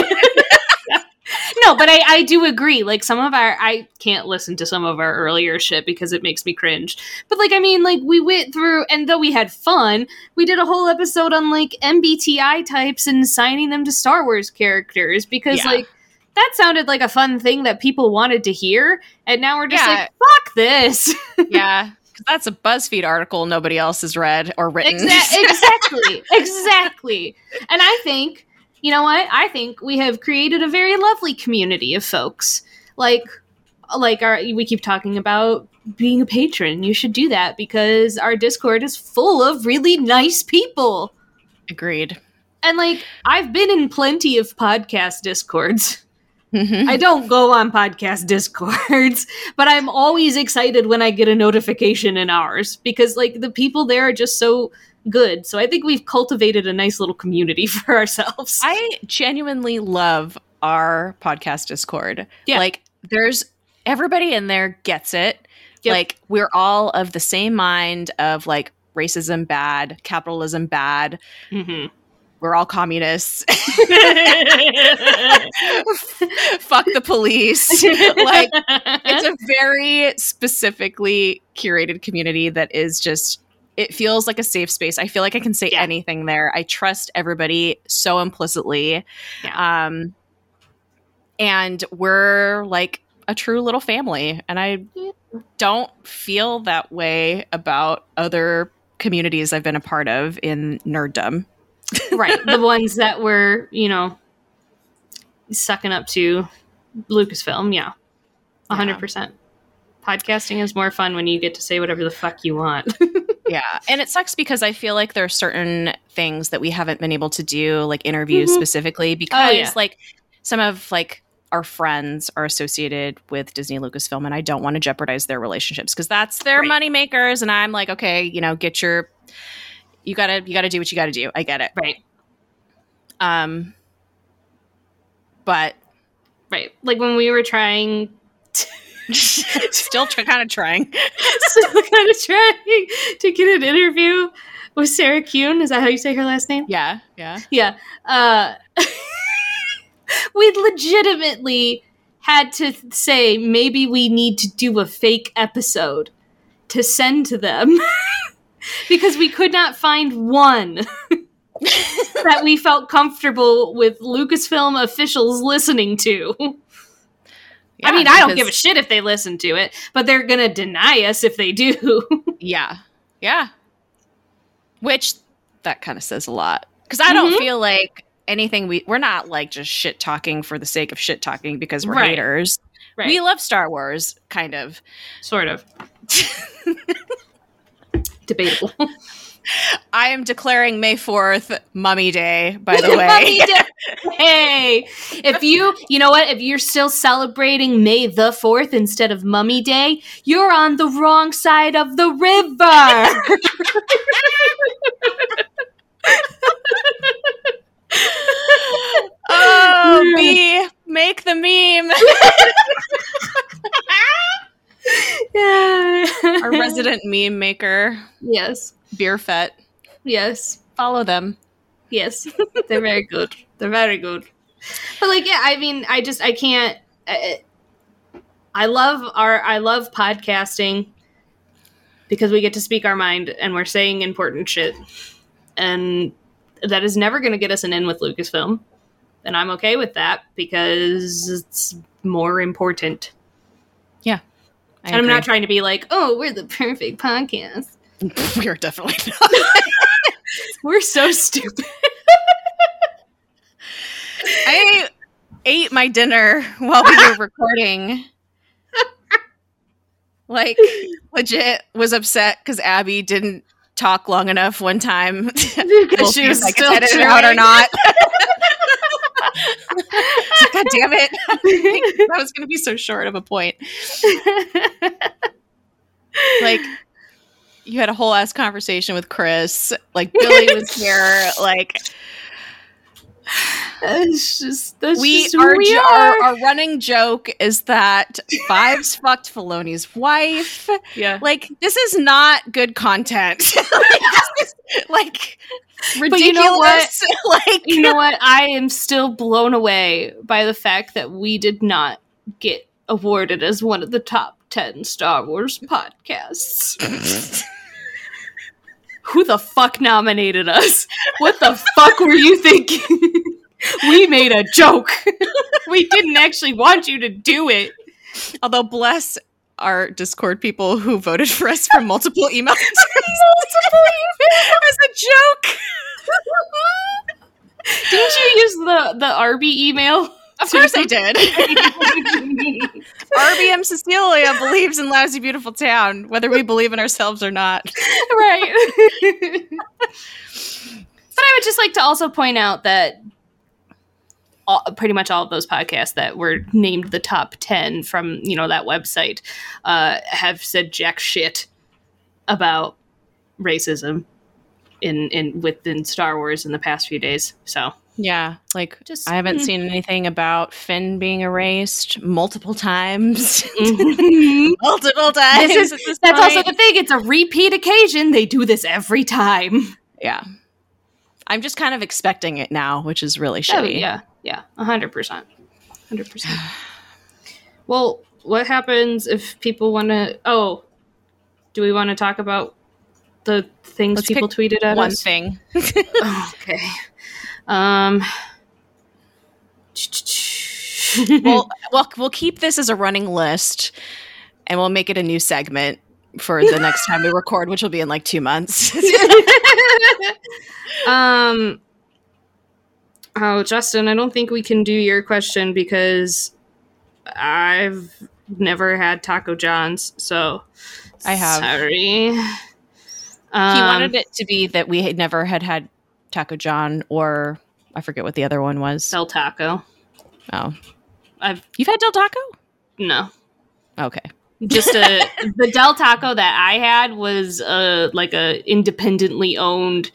No, but I, I do agree. Like some of our, I can't listen to some of our earlier shit because it makes me cringe. But like, I mean, like we went through, and though we had fun, we did a whole episode on like MBTI types and signing them to Star Wars characters because Yeah. like that sounded like a fun thing that people wanted to hear, and now we're just Yeah. like, fuck this. *laughs* yeah. That's a BuzzFeed article nobody else has read or written. Exa- *laughs* exactly, exactly. And I think, you know what? I think we have created a very lovely community of folks. Like, like our we keep talking about being a patron. You should do that because our Discord is full of really nice people. Agreed. And like, I've been in plenty of podcast discords. Mhm. I don't go on podcast discords, *laughs* but I'm always excited when I get a notification in ours because like the people there are just so good. So I think we've cultivated a nice little community *laughs* for ourselves. I genuinely love our podcast Discord. Yeah. Like there's everybody in there gets it. Yep. Like we're all of the same mind of like racism bad, capitalism bad. Mhm. We're all communists. *laughs* *laughs* Fuck the police. like it's a very specifically curated community that is just it feels like a safe space. I feel like I can say Yeah. anything there. I trust everybody so implicitly. Um and we're like a true little family and I don't feel that way about other communities I've been a part of in nerddom. *laughs* right. The ones that were, you know, sucking up to Lucasfilm. Yeah. A Yeah. 100%. Podcasting is more fun when you get to say whatever the fuck you want. *laughs* Yeah. And it sucks because I feel like there are certain things that we haven't been able to do, like interviews Mhm. specifically, because yeah. like some of like our friends are associated with Disney Lucasfilm and I don't want to jeopardize their relationships because that's their Right. money makers. And I'm like, okay, you know, get your you gotta you gotta do what you gotta do. I get it. right. Um but Right. Like when we were trying *laughs* still tr- kind of trying. *laughs* still kind of trying to get an interview with Sarah Kuhn. Is that how you say her last name? Yeah, yeah. Yeah. Uh, *laughs* we legitimately had to say maybe we need to do a fake episode to send to them because we could not find one that we felt comfortable with Lucasfilm officials listening to. I mean, I don't give a shit if they listen to it, but they're going to deny us if they do. *laughs* Yeah. Yeah. Which that kind of says a lot. Because I don't Mhm. feel like anything we we're not like just shit talking for the sake of shit talking because we're Right. haters. right. We love Star Wars, kind of. sort of. *laughs* Debatable. I am declaring May 4th Mummy Day, by the *laughs* Mummy way. Day. hey, if you, you know what, if you're still celebrating May the 4th instead of Mummy Day, you're on the wrong side of the river. *laughs* oh, *laughs* me, make the meme. yeah. Our resident meme maker, Yes. Beer Fett. Yes. Follow them. Yes. They're very good. They're very good. But like, yeah, I mean, I just, I can't. I, I love our, I love podcasting because we get to speak our mind and we're saying important shit, and that is never going to get us an in with Lucasfilm, and I'm okay with that because it's more important. I and I'm not trying to be like, oh, we're the perfect podcast. *laughs* we are definitely not. *laughs* We're so stupid. *laughs* I ate my dinner while we were recording. Like, legit was upset because Abby didn't talk long enough one time. Because she was like, still edit it out or not. God damn it. that was going to be so short of a point. Like, you had a whole ass conversation with Chris. Like, *laughs* Billy was here. Like, *sighs* That's just that's we just our, we are. our our running joke is that Fives *laughs* fucked Filoni's wife. yeah, Like this is not good content. *laughs* like, like ridiculous. But you know what? like you know what? I am still blown away by the fact that we did not get awarded as one of the top ten Star Wars podcasts. Who the fuck nominated us? What the fuck were you thinking? we made a joke. we didn't actually want you to do it. Although bless our Discord people who voted for us from multiple emails. *laughs* Multiple emails as a joke. Didn't you use the the Arby email? Of course I *laughs* did. RBM Cecilia believes in lousy, beautiful town, whether we believe in ourselves or not. *laughs* right. but I would just like to also point out that all, pretty much all of those podcasts that were named the top 10 from, you know, that website uh, have said jack shit about racism in in within Star Wars in the past few days. So, Yeah, like just I haven't mm. seen anything about Finn being erased multiple times. Mhm. *laughs* multiple times. This is- this That's also the thing. It's a repeat occasion. They do this every time. yeah. I'm just kind of expecting it now, which is really Oh, shitty. yeah, yeah, a hundred percent, hundred percent. Well, what happens if people want to? Oh, do we want to talk about the things Let's people tweeted at One us? thing. *laughs* Oh, okay. Um. we'll, *laughs* we'll we'll keep this as a running list, and we'll make it a new segment for the next time we record, which will be in like two months. *laughs* um. Oh, Justin, I don't think we can do your question because I've never had Taco John's, so I have. Sorry. he Um, wanted it to be that we had never had had Taco John, or I forget what the other one was. Del Taco. Oh, I've you've had Del Taco? no. Okay. Just a *laughs* the Del Taco that I had was uh like a independently owned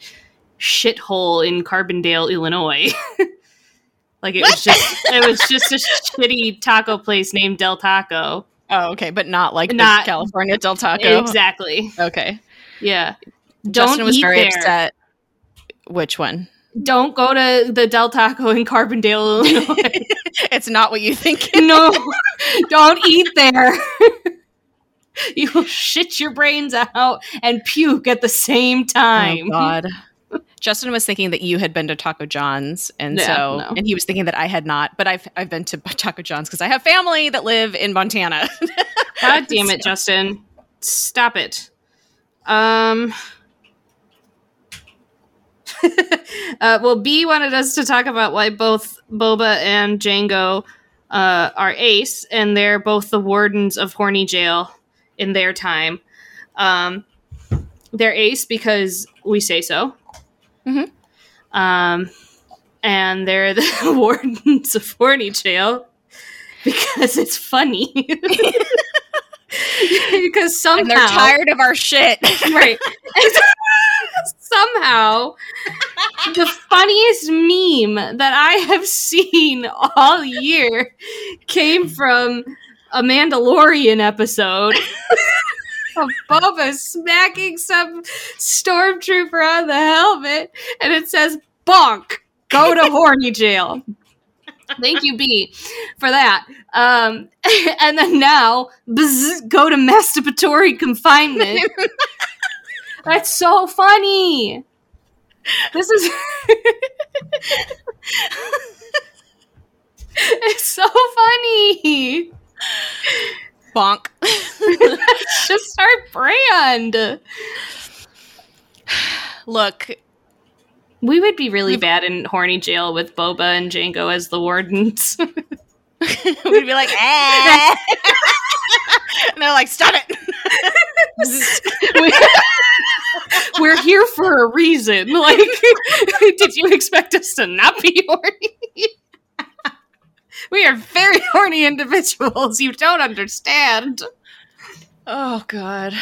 shithole in Carbondale, Illinois. *laughs* like it was just it was just a shitty taco place named Del Taco. Oh, okay, but not like the Not- California Del Taco. Exactly. Okay. Yeah. Justin Don't was eat very there. upset. Which one? Don't go to the Del Taco in Carbondale, Illinois. *laughs* it's not what you think. *laughs* no, *laughs* don't eat there. you will shit your brains out and puke at the same time. Oh God. Justin was thinking that you had been to Taco John's, and Yeah, so no. and he was thinking that I had not. But I've I've been to Taco John's because I have family that live in Montana. God damn it, Justin. Stop it. Um *laughs* uh, well, B wanted us to talk about why both Boba and Jango uh, are ace, and they're both the wardens of Horny Jail in their time. Um, they're ace because we say so. Mhm. Um, and they're the *laughs* wardens of Horny Jail because it's funny. *laughs* because somehow and they're tired of our shit. right. Somehow, the funniest meme that I have seen all year came from a Mandalorian episode *laughs* of Boba smacking some stormtrooper on the helmet, and it says, "Bonk, go to *laughs* horny jail." Thank you, B, for that. Um, *laughs* and then now, bzz, go to masturbatory confinement. That's so funny. This is. *laughs* it's so funny. Bonk. It's *laughs* just our brand. Look, We would be really bad in horny jail with Boba and Jango as the wardens. *laughs* we'd be like, eh. and they're like, stop it. *laughs* We're here for a reason. Like, *laughs* did you expect us to not be horny? we are very horny individuals. You don't understand. oh God.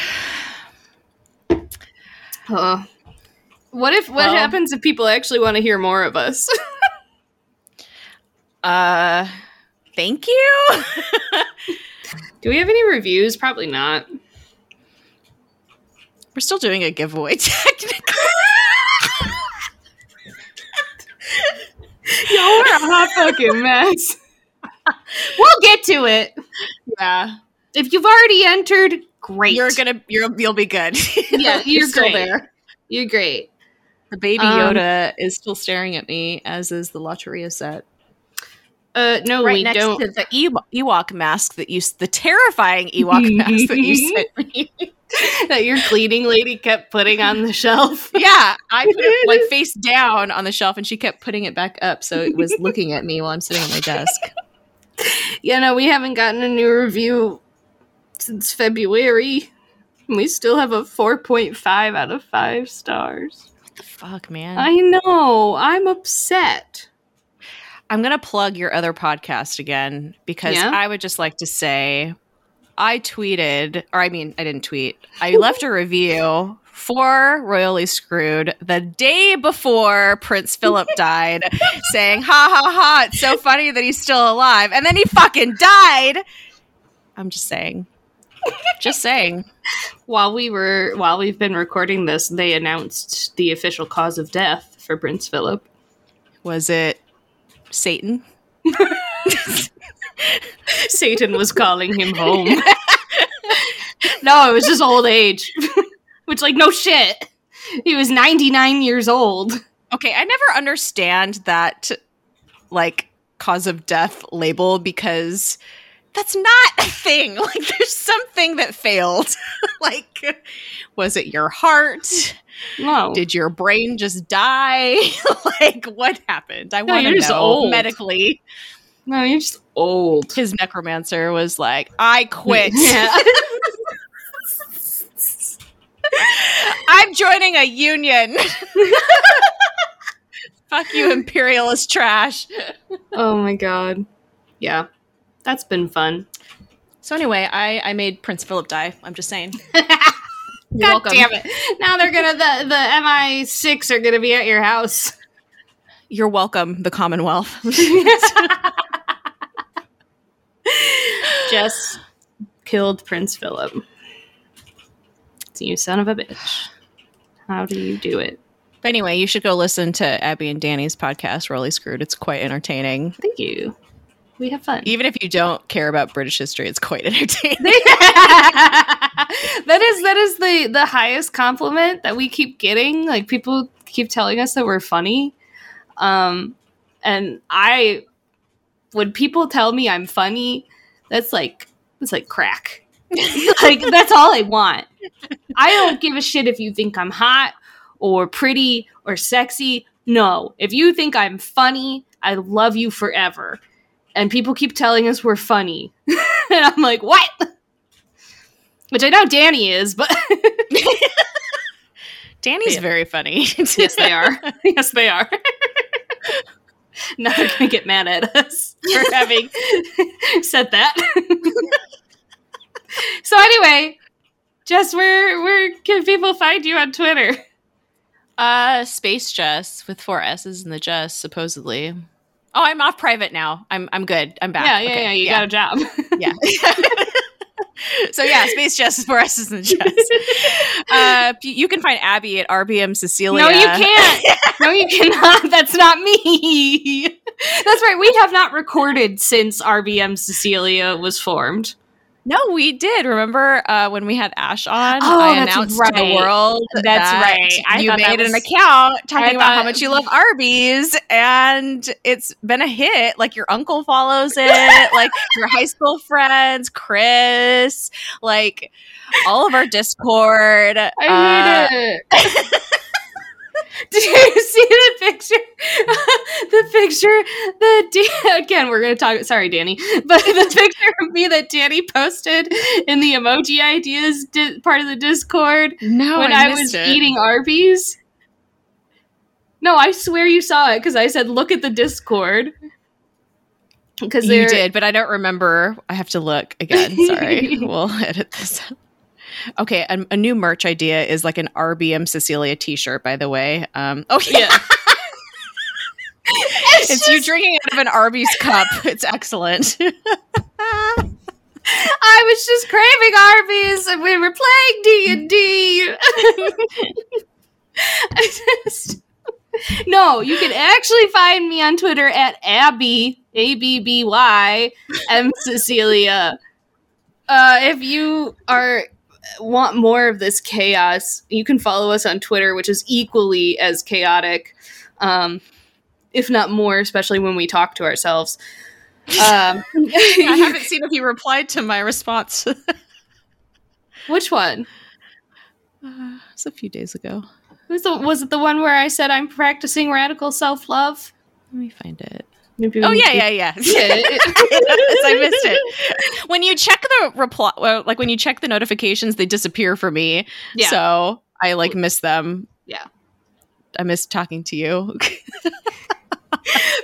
Uh, what if? What Well- happens if people actually want to hear more of us? *laughs* Uh, thank you. Do we have any reviews? Probably not. We're still doing a giveaway *laughs* technically. *laughs* Yo, we're a hot fucking mess. *laughs* we'll get to it. Yeah. If you've already entered, great. You're gonna you're you'll be good. Yeah, you're still great. there. You're great. The baby Um, Yoda is still staring at me, as is the Lotteria set. Uh, no, right we next don't. to the Ew- Ewok mask that you, the terrifying Ewok mask that you sent me. *laughs* that your cleaning lady kept putting on the shelf. *laughs* yeah, I put it *laughs* like face down on the shelf, and she kept putting it back up, so it was looking at me while I'm sitting at my desk. Yeah, no, we haven't gotten a new review since February. We still have a 4.5 out of 5 stars. What the fuck, man? I know. I'm upset. I'm going to plug your other podcast again because Yeah? I would just like to say I tweeted, or I mean, I didn't tweet, I left a review for Royally Screwed the day before Prince Philip *laughs* died, saying, ha ha ha, it's so funny that he's still alive. And then he fucking died. I'm just saying. Just saying. While we were while we've been recording this, they announced the official cause of death for Prince Philip. Was it Satan? *laughs* *laughs* Satan was calling him home. *laughs* *laughs* no, it was just old age. Which like no shit. He was 99 years old. Okay, I never understand that like cause of death label because that's not a thing. Like there's something that failed. like was it your heart? No. Did your brain just die? like what happened? I No, want to know old. medically. No, you're just old. His necromancer was like, "I quit. *laughs* Yeah. *laughs* I'm joining a union." *laughs* Fuck you, imperialist trash. oh my god. Yeah. That's been fun. So anyway, I I made Prince Philip die. I'm just saying. God welcome. damn it. Now they're gonna the the MI6 are gonna be at your house. You're welcome, the Commonwealth. Just killed Prince Philip. You son of a bitch. How do you do it? But anyway, you should go listen to Abby and Danny's podcast, Royally Screwed. It's quite entertaining. Thank you. We have fun. Even if you don't care about British history, it's quite entertaining. *laughs* that is that is the the highest compliment that we keep getting. Like people keep telling us that we're funny. Um and I when people tell me I'm funny, that's like that's like crack. *laughs* like that's all I want. I don't give a shit if you think I'm hot or pretty or sexy. No. If you think I'm funny, I love you forever. And people keep telling us we're funny. *laughs* and I'm like, what? Which I know Danny is, but *laughs* Danny's Yeah. very funny. yes, they are. yes, they are. *laughs* now they're gonna get mad at us for *laughs* having said that. *laughs* so anyway, Jess, where where can people find you on Twitter? Uh, Space Jess with four S's in the Jess, supposedly. Oh, I'm off private now. I'm I'm good. I'm back. Yeah, yeah, Okay, yeah. You got a job. yeah. So yeah, Space Jess is four S's in the Jess. *laughs* Uh, you can find Abby at RBM Cecilia. No, you can't. no, you cannot. *laughs* That's not me. That's right. We have not recorded since RBM Cecilia was formed. No, we did. Remember uh, when we had Ash on? Oh, I that's announced to the world That's that right. I you made an account talking about how much you love Arby's, and it's been a hit. Like your uncle follows it, *laughs* like your high school friends, Chris, like all of our Discord. I uh, hate it. *laughs* *laughs* Did you see the picture? *laughs* the picture that *laughs* again we're gonna talk. Sorry, Danny, but the picture of me that Danny posted in the emoji ideas di- part of the Discord No, when I, I, was it. eating Arby's. No, I swear you saw it because I said, "Look at the Discord." Because You did, but I don't remember. I have to look again. Sorry. we'll edit this out. Okay, a, a new merch idea is like an RBM Cecilia t-shirt, by the way. Um, oh yeah, Yeah. *laughs* it's you drinking out of an Arby's cup. *laughs* It's excellent. *laughs* I was just craving Arby's and we were playing D and D. No, you can actually find me on Twitter at Abby A B B Y M Cecilia. Uh, if you are want more of this chaos, you can follow us on Twitter, which is equally as chaotic, um, if not more, especially when we talk to ourselves. Um, *laughs* I *laughs* haven't seen if you replied to my response. *laughs* which one? Uh, it's a few days ago. Was, the, was it the one where I said I'm practicing radical self love? Let me find it. Maybe Oh yeah, could- yeah, yeah. *laughs* Yeah, *laughs* I missed it. When you check the reply, well, like when you check the notifications, they disappear for me. Yeah. So I like miss them. Yeah. I miss talking to you. *laughs*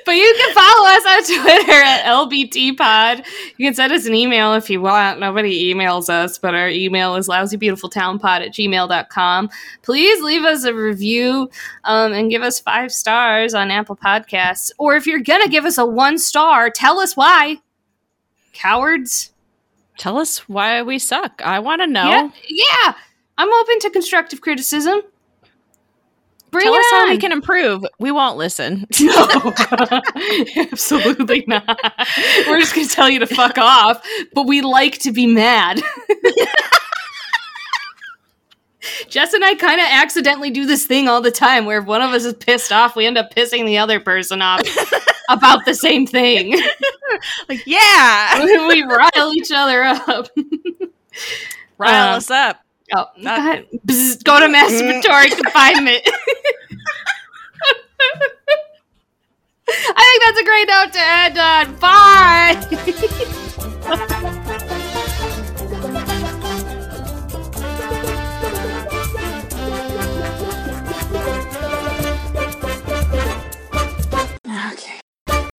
But you can follow us on Twitter at LBT Pod. You can send us an email if you want. Nobody emails us, but our email is lousybeautifultownpod at gmail.com. Please leave us a review um, and give us five stars on Apple Podcasts. Or if you're going to give us a one star, tell us why. Cowards. Tell us why we suck. I want to know. Yeah, yeah. I'm open to constructive criticism. Bring Tell us how we can improve. We won't listen. *laughs* *laughs* No, *laughs* absolutely not. We're just going to tell you to fuck off, but we like to be mad. Jess and I kind of accidentally do this thing all the time where if one of us is pissed off, we end up pissing the other person off about the same thing. like, yeah, we rile each other up. rile Um, us up. Oh, oh not, go, Bzz, go to mm-hmm. masturbatory *laughs* confinement. *laughs* I think that's a great note to end on. Bye. *laughs* Okay.